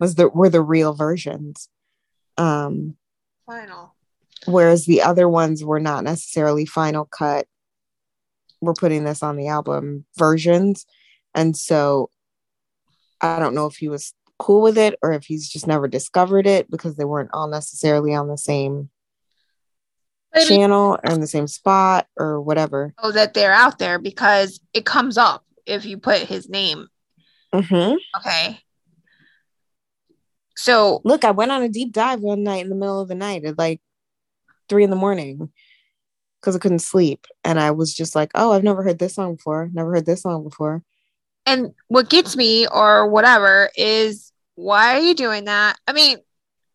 was the were the real versions um final whereas the other ones were not necessarily final cut we're putting this on the album versions and so I don't know if he was cool with it or if he's just never discovered it because they weren't all necessarily on the same channel or in the same spot or whatever. Oh, that they're out there because it comes up if you put his name. Mm-hmm. Okay. So look, I went on a deep dive one night in the middle of the night at like three in the morning because I couldn't sleep. And I was just like, oh, I've never heard this song before. Never heard this song before and what gets me or whatever is why are you doing that? I mean,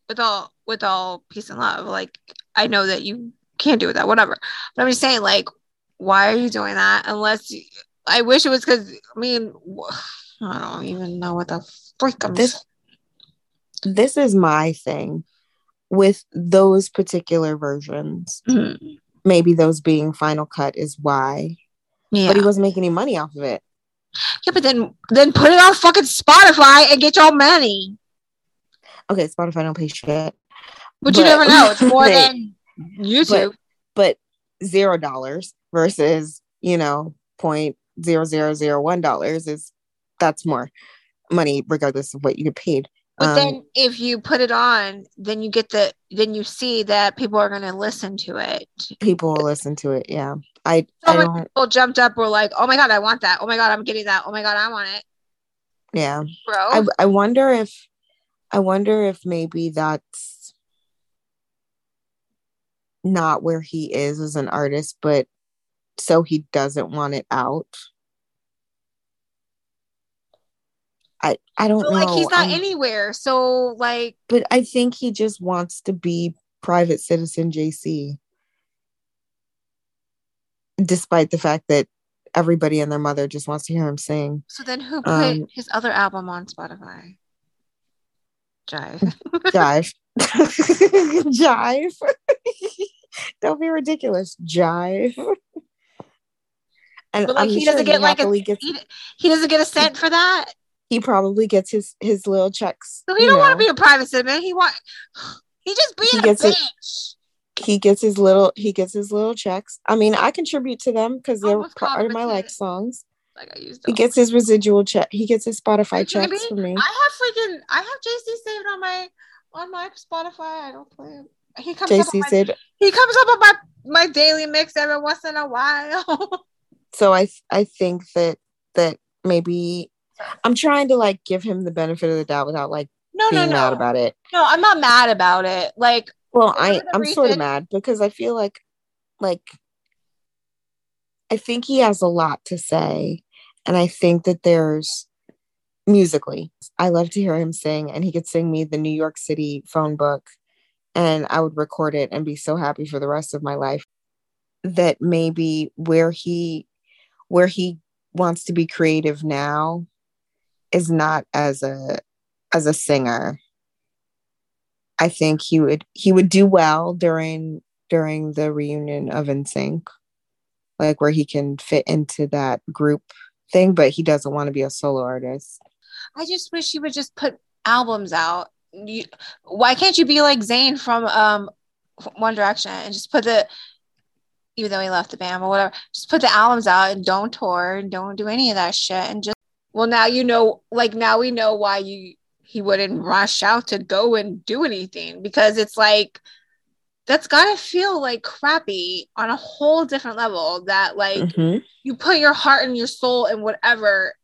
with all with all peace and love, like I know that you can't do that, whatever. But I'm just saying, like, why are you doing that? Unless you, I wish it was because I mean, I don't even know what the freak I'm. This saying. this is my thing with those particular versions. Mm-hmm. Maybe those being final cut is why. Yeah. But he wasn't making any money off of it. Yeah, but then then put it on fucking Spotify and get your money. Okay, Spotify don't pay shit. But, but you never know. [laughs] It's more they, than YouTube. But, but zero dollars versus, you know, point zero zero zero one dollars is that's more money regardless of what you get paid. But um, then if you put it on, then you get the then you see that people are gonna listen to it. People will listen to it, yeah. I, so I many people jumped up were like, oh my god, I want that. Oh my god, I'm getting that. Oh my god, I want it. Yeah. Bro. I, I wonder if I wonder if maybe that's not where he is as an artist, but so he doesn't want it out. I I don't know. Like he's not anywhere. So like But I think he just wants to be private citizen JC. Despite the fact that everybody and their mother just wants to hear him sing. So then who put um, his other album on Spotify? Jive. [laughs] Jive. [laughs] Jive. [laughs] Don't be ridiculous. Jive. And But like I'm he doesn't get like a gets, he, he doesn't get a cent for that. He probably gets his his little checks. So he don't want to be a private citizen. He want [gasps] he just being He a gets it- bitch. he gets his little he gets his little checks. I mean, I contribute to them because they're part of my like songs. Like I used He gets his residual check. He gets his Spotify checks for me. I have freaking I have JC saved on my on my Spotify. I don't play him. He comes up on JC my, said he comes up on my my daily mix every once in a while. [laughs] so. I I think that that maybe I'm trying to like give him the benefit of the doubt without like no, no, being no. mad about it. no, I'm not mad about it. Like Well, I I'm sort of mad because I feel like like I think he has a lot to say and I think that there's musically I love to hear him sing and he could sing me the New York City phone book and I would record it and be so happy for the rest of my life that maybe where he where he wants to be creative now is not as a as a singer I think he would he would do well during during the reunion of NSYNC, like where he can fit into that group thing, but he doesn't want to be a solo artist. I just wish he would just put albums out. You, why can't you be like Zayn from um One Direction and just put the even though he left the band or whatever, just put the albums out and don't tour and don't do any of that shit and just well now you know like now we know why you he wouldn't rush out to go and do anything because it's like that's gotta feel like crappy on a whole different level that like Mhm. you put your heart and your soul and whatever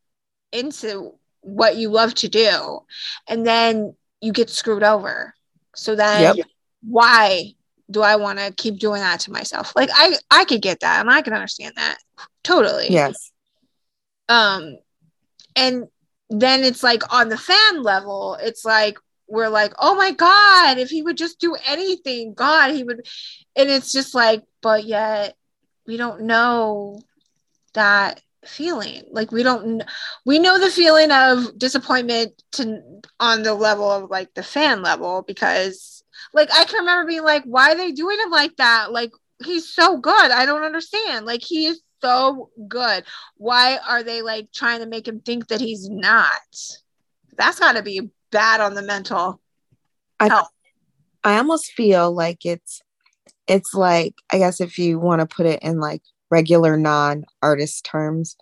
into what you love to do and then you get screwed over so then Yep. why do i want to keep doing that to myself like i i could get that and i can understand that totally Yes. um and then it's like on the fan level it's like we're like oh my god if he would just do anything god he would and it's just like but yet we don't know that feeling. Like we don't we know the feeling of disappointment to on the level of like the fan level because like i can remember being like why are they doing him like that? Like he's so good. I don't understand. Like he is so good. Why are they like trying to make him think that he's not? That's got to be bad on the mental I health. I almost feel like it's it's like I guess if you want to put it in like regular non-artist terms,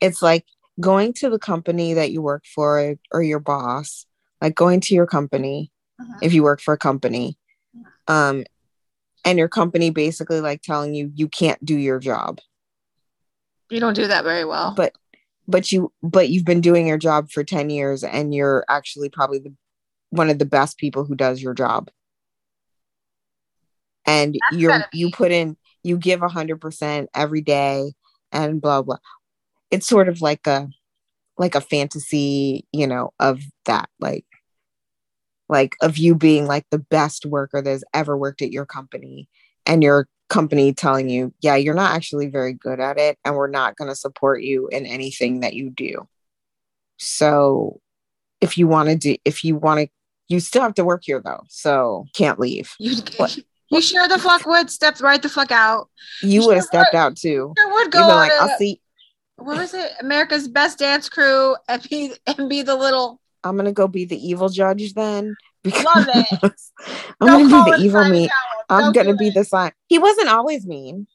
it's like going to the company that you work for or your boss, like going to your company Mhm. if you work for a company, um, and your company basically like telling you you can't do your job, you don't do that very well. But but you but you've been doing your job for 10 years and you're actually probably the one of the best people who does your job. And That's you're you put in you give a hundred percent every day and blah blah. It's sort of like a like a fantasy you know of that like like of you being like the best worker that's ever worked at your company and your company telling you yeah you're not actually very good at it and we're not going to support you in anything that you do. So if you want to do if you want to you still have to work here though so can't leave. You [laughs] you sure the fuck would step right the fuck out? You You would have sure stepped out too. sure would go like a- i'll see what was it? America's best dance crew and be and be the little i'm gonna go be the evil judge then because Love it. [laughs] i'm Don't gonna be the evil me. I'm gonna be it. the sign he wasn't always mean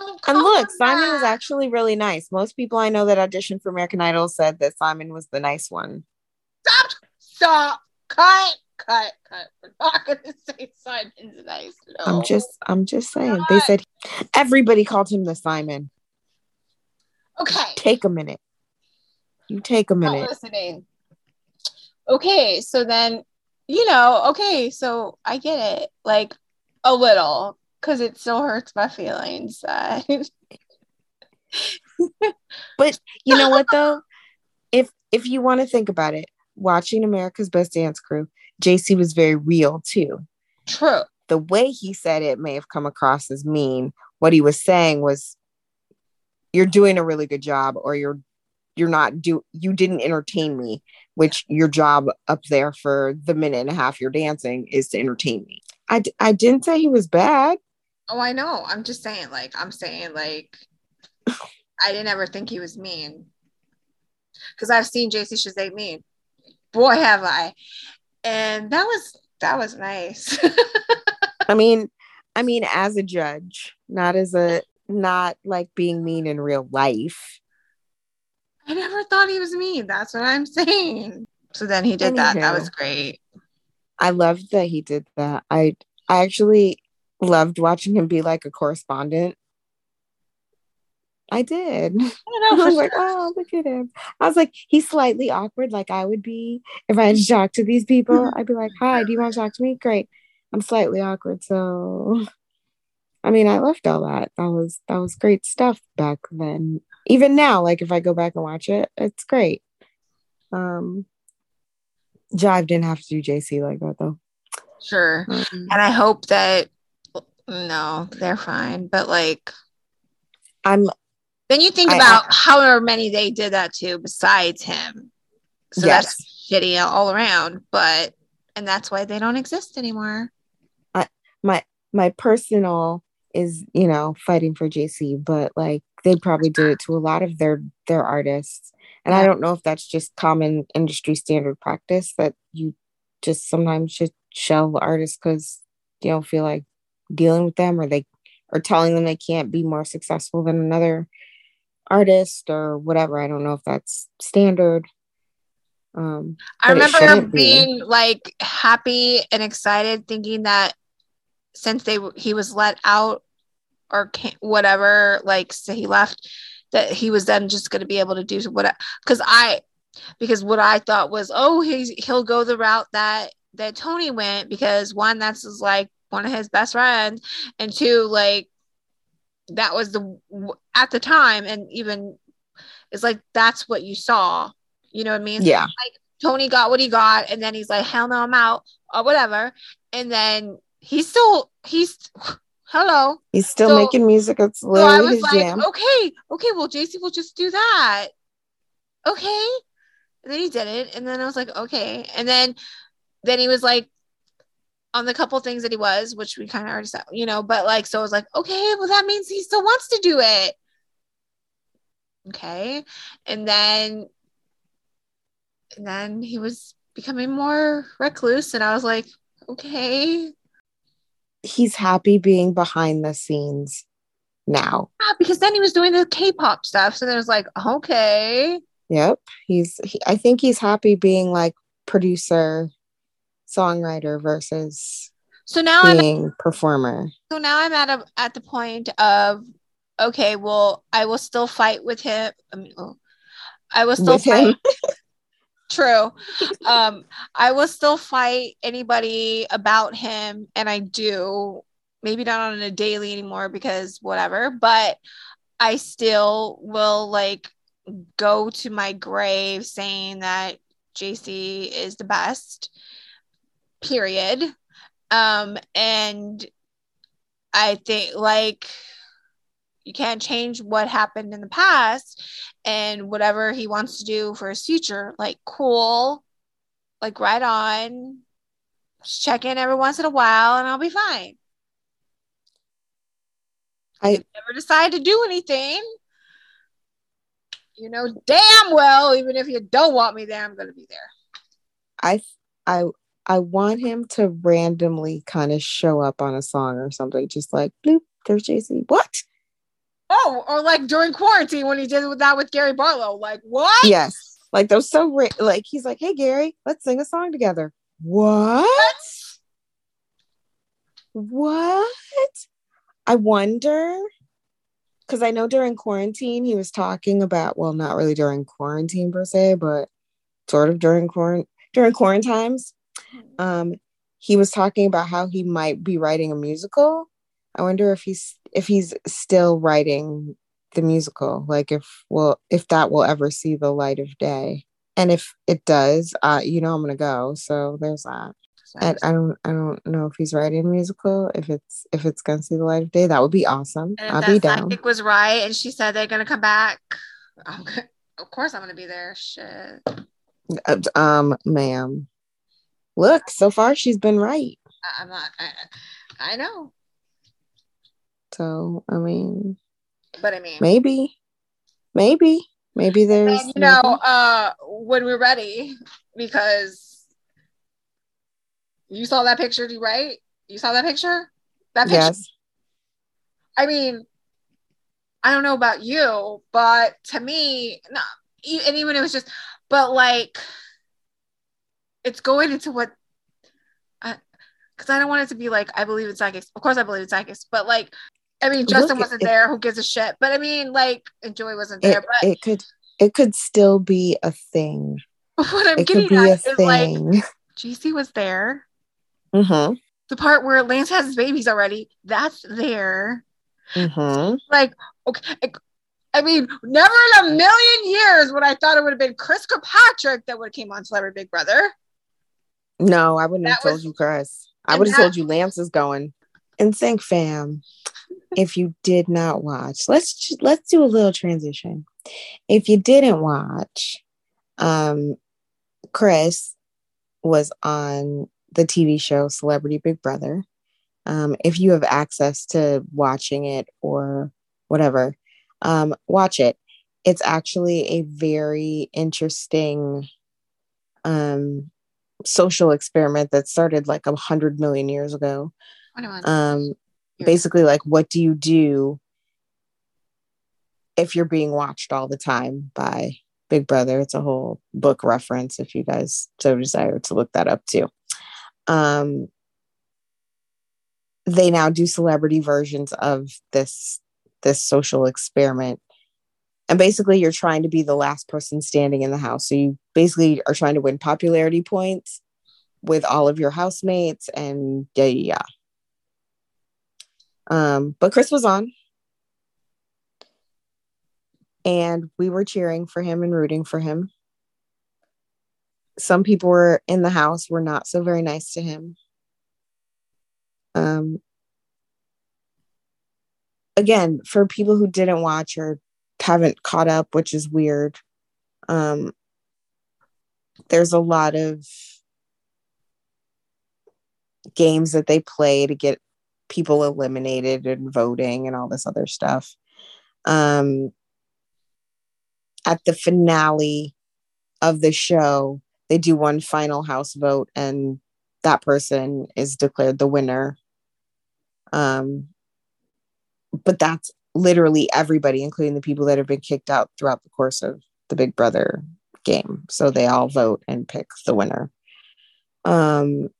oh, And look, Simon was actually really nice. Most people I know that auditioned for American Idol said that Simon was the nice one. Stop. Stop. Cut. Cut. Cut. We're not going to say Simon's nice. No. I'm just I'm just saying. They said everybody called him the Simon. Okay. Take a minute. You take a minute. listening. Okay. So then, you know, okay. So I get it. Like a little. Because it still hurts my feelings. Uh, [laughs] But you know what though? If if you want to think about it, watching America's Best Dance Crew, JC was very real too. true. The way he said it may have come across as mean. What he was saying was you're doing a really good job or you're you're not do you didn't entertain me which your job up there for the minute and a half you're dancing is to entertain me i, d- I didn't say he was bad Oh, I know. I'm just saying, like, I'm saying, like, I didn't ever think he was mean. Because I've seen JC Chasez mean. Boy, have I. And that was that was nice. [laughs] i mean i mean as a judge not as a not like being mean in real life I never thought he was mean. That's what I'm [laughs] saying. So then he did that. That was great. i loved that he did that i i actually loved watching him be like a correspondent i did I [laughs] I was like, oh, look at him. I was like, he's slightly awkward, like I would be if I had to talk to these people. Mm-hmm. I'd be like, hi, do you want to talk to me? Great. I'm slightly awkward. So, [laughs] I mean, I loved all that. That was that was great stuff back then. Even now, like if I go back and watch it, it's great. Um, Jive didn't have to do JC like that though. sure. Um, And I hope that no, they're fine. But like I'm then you think I- about however many they did that to besides him. So Yes. that's shitty all around. But and that's why they don't exist anymore. my my personal is you know fighting for JC, but like they probably do it to a lot of their their artists, and I don't know if that's just common industry standard practice that you just sometimes just shell artists because you don't feel like dealing with them, or they or telling them they can't be more successful than another artist or whatever. I don't know if that's standard. Um, I remember shouldn't be. being like happy and excited, thinking that since they he was let out or whatever, like so he left, that he was then just going to be able to do what because I because what I thought was oh he's he'll go the route that that Tony went because one that's his, like one of his best friends and two like that was the at the time and even it's like that's what you saw you know what I mean yeah, Like Tony got what he got, and then he's like, "Hell no, I'm out," or whatever. And then he's still he's hello. he's still So- making music. It's So I was his like, jam. "Okay, okay, well, JC will just do that." Okay, and then he did it, and then I was like, "Okay," and then then he was like on the couple things that he was, which we kind of already said, you know, but like, so I was like, "Okay, well, that means he still wants to do it." Okay, and then and then he was becoming more recluse and i was like okay he's happy being behind the scenes now. yeah, because then he was doing the k-pop stuff so there's like okay Yep. He's he, I think he's happy being like producer, songwriter versus so now i'm being performer. so now i'm at a at the point of okay well i will still fight with him i mean oh, i will still With fight. [laughs] true. Um i will still fight anybody about him and i do. Maybe not on a daily anymore because whatever but i still will like go to my grave saying that jc is the best period. Um and i think like you can't change what happened in the past and whatever he wants to do for his future. Like cool. Like right on. Just check in every once in a while and i'll be fine. I- If never decide to do anything. You know damn well even if you don't want me there i'm gonna be there. I I I want him to randomly kind of show up on a song or something, just like bloop, there's JC. What? Oh or like during quarantine when he did that with gary barlow like what Yes. Like those so ra- like he's like, hey Gary, let's sing a song together. What? What? I wonder because I know during quarantine he was talking about well, not really during quarantine per se, but sort of during quarant during quarantine times. Um, he was talking about how he might be writing a musical. I wonder if he's if he's still writing the musical, like if well if that will ever see the light of day. And if it does, uh, you know I'm gonna go. So there's that. I, I don't I don't know if he's writing a musical. If it's if it's gonna see the light of day, that would be awesome. I'll be down. psychic was right, and she said they're gonna come back. I'm, go- Of course, I'm gonna be there. Shit. Uh, um, ma'am. Look, so far she's been right. I, I'm not. I, I know, So I mean, but I mean, maybe, maybe, maybe there's and, you know, maybe- uh, when we're ready, because you saw that picture, right? You saw that picture. That picture. yes, I mean, I don't know about you, but to me, no, e- and even it was just, but like, it's going into what, I because I, don't want it to be like I believe in psychics. Of course, I believe in psychics, but like, I mean, Justin wasn't it- there. Who gives a shit? But I mean, like, and Joy wasn't it, there. But it could it could still be a thing. [laughs] what I'm It getting at is like, thing. JC was there. Mm-hmm. The part where Lance has his babies already, that's there. Mm-hmm. like okay I mean, never in a million years would I thought it would have been Chris Kirkpatrick that would have came on Celebrity Big Brother. No, I wouldn't have told was- you, Chris. I would have told you Lance is going. And think, fam, if you did not watch, let's let's do a little transition. If you didn't watch, um, Chris was on the TV show Celebrity Big Brother. Um, if you have access to watching it or whatever, um, watch it. It's actually a very interesting um, social experiment that started like a hundred million years ago. 21. Um. Basically, like, what do you do if you're being watched all the time by Big Brother? It's a whole book reference if you guys so desire to look that up too. Um, they now do celebrity versions of this this social experiment and basically you're trying to be the last person standing in the house so you basically are trying to win popularity points with all of your housemates and yeah yeah. Um but chris was on. And we were cheering for him and rooting for him. Some people were in the house were not so very nice to him. Um again for people who didn't watch or haven't caught up which is weird um there's a lot of games that they play to get people eliminated and voting and all this other stuff. Um at the finale of the show they do one final house vote and that person is declared the winner. Um but that's literally everybody including the people that have been kicked out throughout the course of the big brother game. So they all vote and pick the winner. Um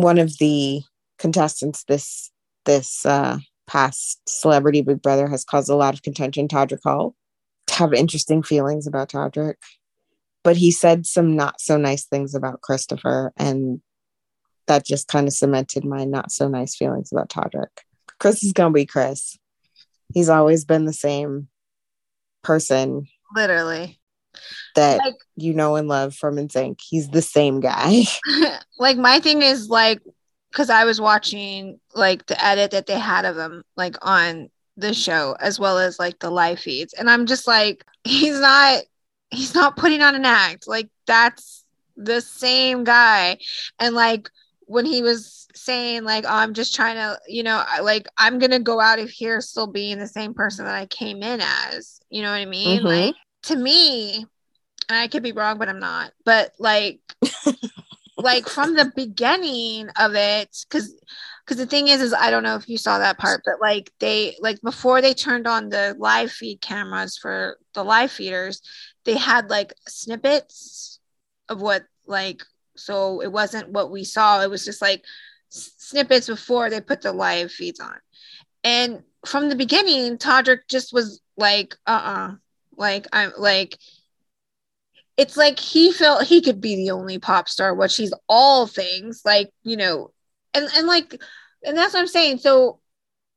one of the contestants this this uh past celebrity big brother has caused a lot of contention todrick hall. To have interesting feelings about todrick. But he said some not so nice things about christopher and that just kind of cemented my not so nice feelings about todrick. Chris is gonna be chris. He's always been the same person. Literally. That Like- you know and love from NSYNC. He's the same guy. [laughs] [laughs] like my thing is like because I was watching like the edit that they had of him like on the show as well as like the live feeds and I'm just like [laughs] he's not he's not putting on an act like that's the same guy and like when he was saying like oh, I'm just trying to you know like I'm gonna go out of here still being the same person that I came in as you know what I mean Mhm. like to me and I could be wrong but I'm not but like [laughs] like from the beginning of it because because the thing is is i don't know if you saw that part but like they like before they turned on the live feed cameras for the live feeders they had like snippets of what like so it wasn't what we saw. It was just like snippets before they put the live feeds on. And from the beginning todrick just was like uh-uh like i'm like it's like he felt he could be the only pop star what she's all things like you know and and like and that's what i'm saying. So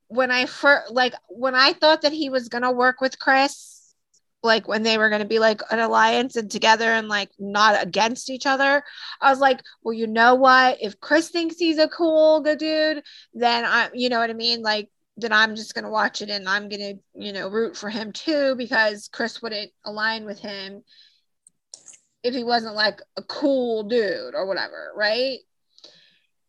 when i first like when i thought that he was gonna work with chris like when they were gonna be like an alliance and together and like not against each other i was like well you know what? If chris thinks he's a cool good dude then i you know what i mean? Like then I'm just gonna watch it and I'm gonna, you know, root for him too because Chris wouldn't align with him if he wasn't like a cool dude or whatever, right?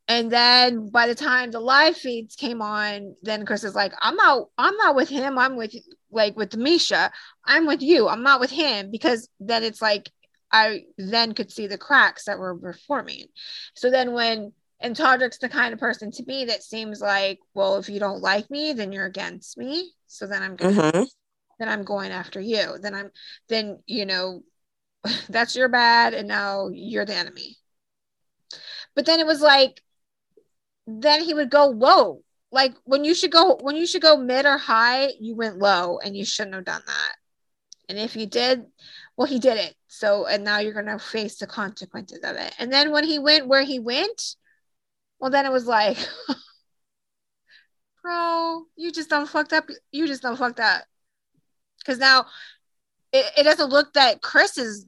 And then by the time the live feeds came on, then Chris is like, I'm not, I'm not with him. I'm with like with Miesha. I'm with you. I'm not with him because then it's like I then could see the cracks that were reforming. So then when and Todrick's the kind of person to me that seems like, well, if you don't like me, then you're against me. So then I'm gonna mm-hmm. then I'm going after you. Then I'm then you know [laughs] that's your bad, and now you're the enemy. But then it was like then he would go low. Like when you should go when you should go mid or high, you went low and you shouldn't have done that. And if you did, well, he did it. So and now you're gonna face the consequences of it. And then when he went where he went, well, then it was like, [laughs] bro, you just don't fucked up. You just don't fucked up. Because now it, it doesn't look that Chris is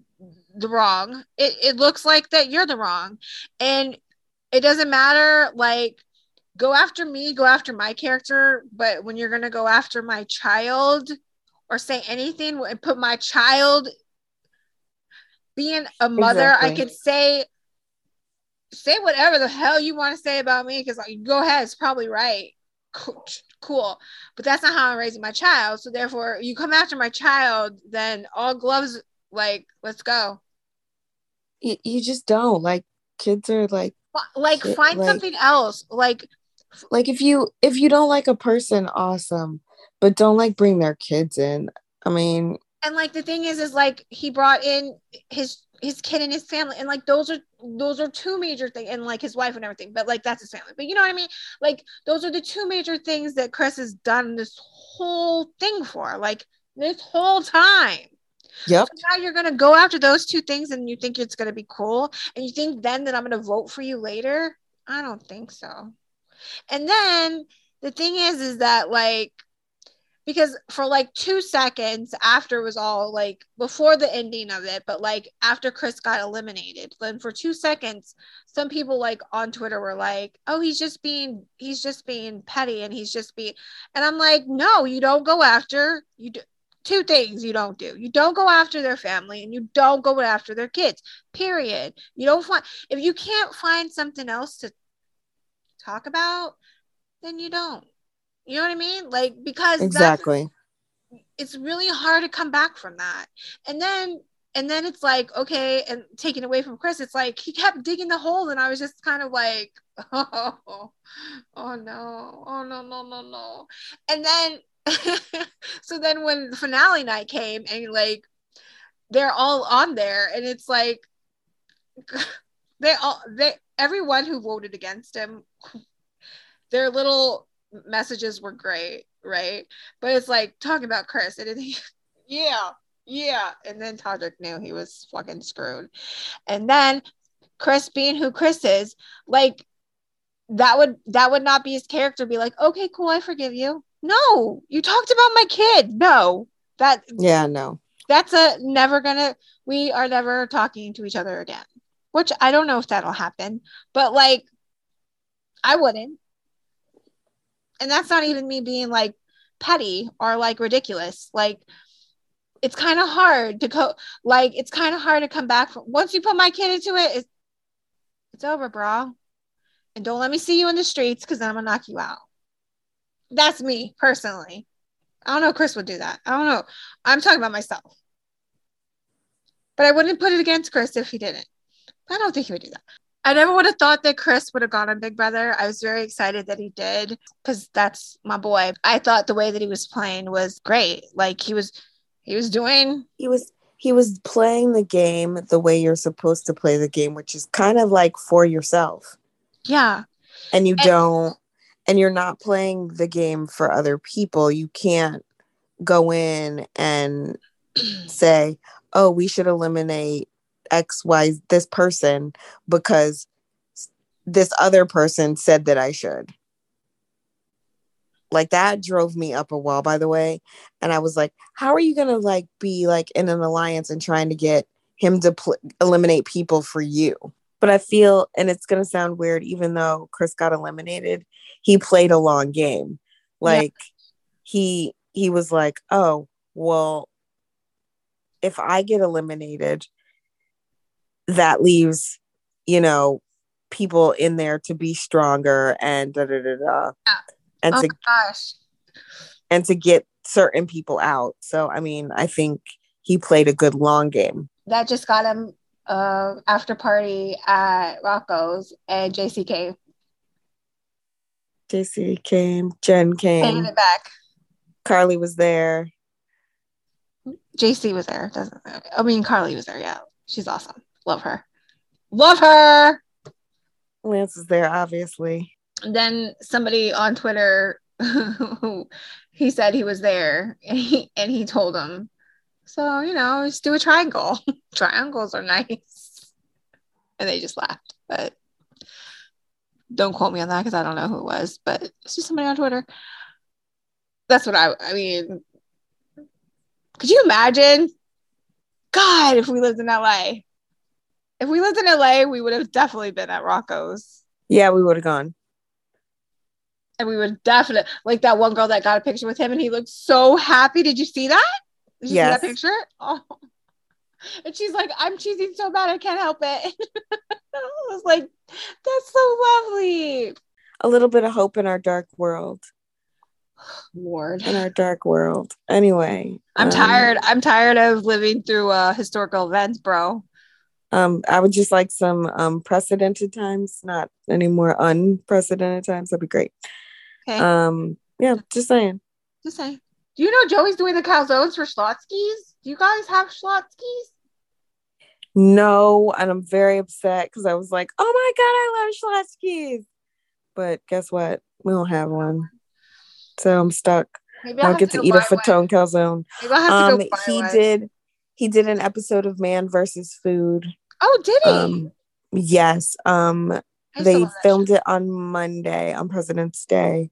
the wrong. It, it looks like that you're the wrong. And it doesn't matter like go after me go after my character but when you're going to go after my child or say anything and put my child being a mother exactly. i could say say whatever the hell you want to say about me because like, go ahead it's probably right. Cool but that's not how i'm raising my child. So therefore you come after my child then all gloves like let's go. You, you just don't. Like kids are like like find like, something else. Like like if you if you don't like a person awesome. But don't like bring their kids in. I mean and like the thing is is like he brought in his his kid and his family and like those are those are two major things and like his wife and everything but like that's his family but you know what i mean like those are the two major things that chris has done this whole thing for like this whole time Yep. So now you're gonna go after those two things and you think it's gonna be cool and you think then that I'm gonna vote for you later? I don't think so. And then the thing is, is that like because for like two seconds after it was all like before the ending of it, but like after Chris got eliminated, then for two seconds, some people like on Twitter were like, "Oh, he's just being he's just being petty and he's just being," and I'm like, "No, you don't go after you do." two things you don't do. You don't go after their family and you don't go after their kids. Period. You don't find if you can't find something else to talk about, then you don't. You know what I mean? Like because exactly it's really hard to come back from that. And then and then it's like okay and taken away from chris it's like he kept digging the hole and i was just kind of like [laughs] oh oh no oh no no no no and then [laughs] so then when the finale night came and like they're all on there and it's like [laughs] they all they everyone who voted against him their little messages were great right but it's like talking about chris and it, [laughs] yeah yeah and then Todrick knew he was fucking screwed and then chris being who chris is like that would that would not be his character be like okay cool i forgive you no, you talked about my kid. No, that yeah, no, that's a never gonna. We are never talking to each other again. Which I don't know if that'll happen, but like, I wouldn't. And that's not even me being like petty or like ridiculous. Like, it's kind of hard to go. Like, it's kind of hard to come back from once you put my kid into it. It's it's over, bro. And don't let me see you in the streets because then I'm gonna knock you out. That's me personally. I don't know Chris would do that. I don't know. I'm talking about myself. But I wouldn't put it against Chris if he didn't. I don't think he would do that. I never would have thought that Chris would have gone on Big Brother. I was very excited that he did because that's my boy. I thought the way that he was playing was great. Like he was he was doing he was he was playing the game the way you're supposed to play the game, which is kind of like for yourself. Yeah. And you and, don't and you're not playing the game for other people, you can't go in and [clears throat] say, oh, we should eliminate X, Y, this person because this other person said that I should. Like that drove me up a wall, by the way. And I was like, how are you going to like be like in an alliance and trying to get him to pl- eliminate people for you? But I feel, and it's going to sound weird, even though Chris got eliminated, he played a long game. Like he he was like, "Oh, well if I get eliminated, that leaves, you know, people in there to be stronger and da da da da. Yeah. And oh to gosh. and to get certain people out. So I mean, I think he played a good long game. That just got him uh after party at Rocco's and JC came. JC came, Jen Paying came, it back. Carly was there. JC was there. Doesn't I mean Carly was there, yeah. She's awesome. Love her. Love her. Lance is there, obviously. And then somebody on Twitter [laughs] he said he was there and he and he told him. So, you know, just do a triangle. [laughs] Triangles are nice. And they just laughed. But don't quote me on that because I don't know who it was, but it's just somebody on Twitter. That's what I I mean. Could you imagine? God, if we lived in LA. If we lived in LA, we would have definitely been at Rocco's. Yeah, we would have gone. And we would definitely like that one girl that got a picture with him and he looked so happy. Did you see that? Did you Yes. see that picture? Oh. And she's like, I'm cheesing so bad I can't help it. [laughs] I was like, that's so lovely. A little bit of hope in our dark world. [sighs] Ward. In our dark world. Anyway. I'm um, tired. I'm tired of living through uh historical events, bro. Um, I would just like some um precedented times, not any more unprecedented times. That'd be great. Okay. Um, yeah, just saying. Just saying. Do you know Joey's doing the calzones for Schlotzsky's? Do you guys have Schlotzsky's? No, and I'm very upset because I was like, oh my god, I love Schlotzsky's. But guess what? We don't have one. So I'm stuck. Maybe I I'll get to go eat a fatone calzone. Maybe I'll have to Um, go buy he one. did he did an episode of Man versus Food. Oh, did he? Um, yes. Um, I used to they filmed it on Monday on President's Day.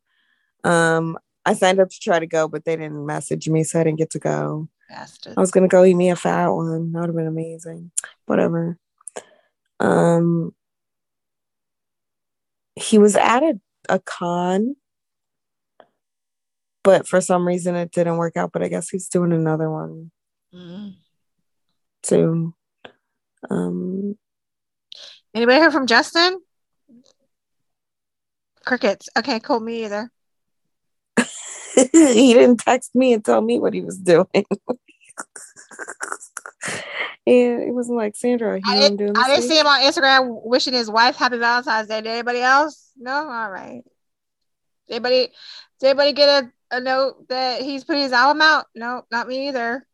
Um, I signed up to try to go, but they didn't message me, so I didn't get to go. Bastard. I was gonna go eat me a fat one. That would have been amazing. Whatever. Um, he was at a, a con, but for some reason it didn't work out. But I guess he's doing another one Mm. soon. Um, Anybody hear from Justin? Crickets. Okay, cool. Me either. [laughs] he didn't text me and tell me what he was doing. [laughs] and it wasn't like Sandra. I know what I'm didn't, doing I didn't see him on Instagram wishing his wife happy Valentine's Day. Did anybody else? No? All right. Did anybody, did anybody get a, a note that he's putting his album out? No, not me either.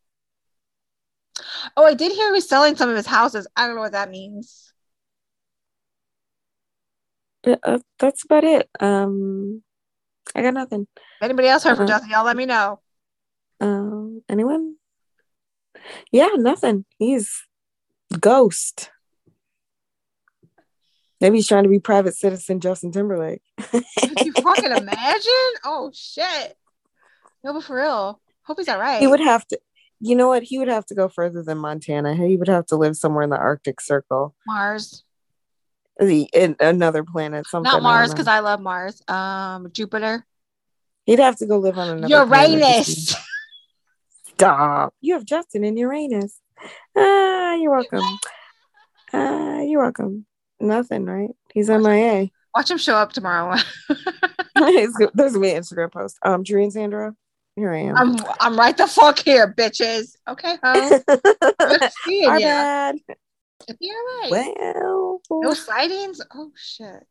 Oh, I did hear he was selling some of his houses. I don't know what that means. Yeah, uh, that's about it. Um, I got nothing. Anybody else heard from Uh-huh. Justin, y'all let me know. Um, anyone? Yeah, nothing. He's ghost. Maybe he's trying to be private citizen Justin Timberlake. Could you fucking [laughs] imagine? Oh shit. No, but for real. Hope he's all right. He would have to. You know what? He would have to go further than Montana. He would have to live somewhere in the Arctic Circle, Mars. the in another planet. Something. Not Mars, because. I love Mars. Um, Jupiter. he'd have to go live on another. Uranus. Stop. You have Justin in Uranus. Ah, you're welcome. [laughs] Ah, you're welcome. Nothing, right? He's MIA. Watch him show up tomorrow. [laughs] [laughs] There's gonna be an Instagram post. Um, Drew and Sandra. Here I am. I'm I'm right the fuck here, bitches. Okay, ho. [laughs] Good seeing Our ya. bad. Be all right. Well, No sightings. Oh shit.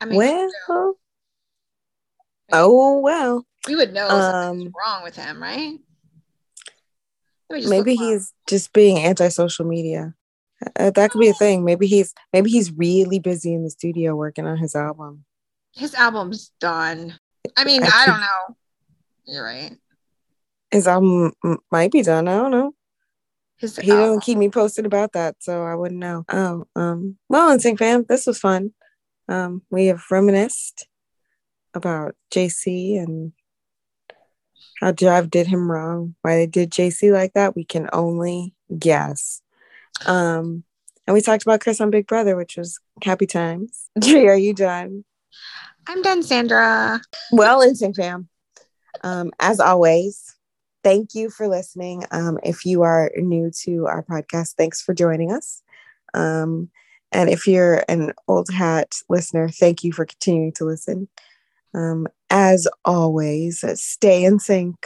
I mean, well. Oh well. we would know something's Um, wrong with him, right? Let me just maybe he's just being anti-social media. Uh, that could be a thing. Maybe he's maybe he's really busy in the studio working on his album. his album's done. I mean, I I, don't know. You're right. His album might be done. I don't know. His He album. don't keep me posted about that, so I wouldn't know. Oh, um, well, NSYNC fam, this was fun. Um, we have reminisced about JC and how Jive did him wrong. Why they did JC like that, we can only guess. Um, and we talked about Chris on Big Brother, which was happy times. Tree, [laughs] are you done? I'm done, Sandra. Well, NSYNC fam, Um, as always, thank you for listening. Um, if you are new to our podcast, thanks for joining us. Um, and if you're an old hat listener, thank you for continuing to listen. Um, as always, stay in sync.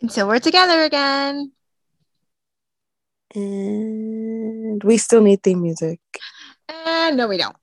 Until we're together again. And we still need theme music. And no, we don't.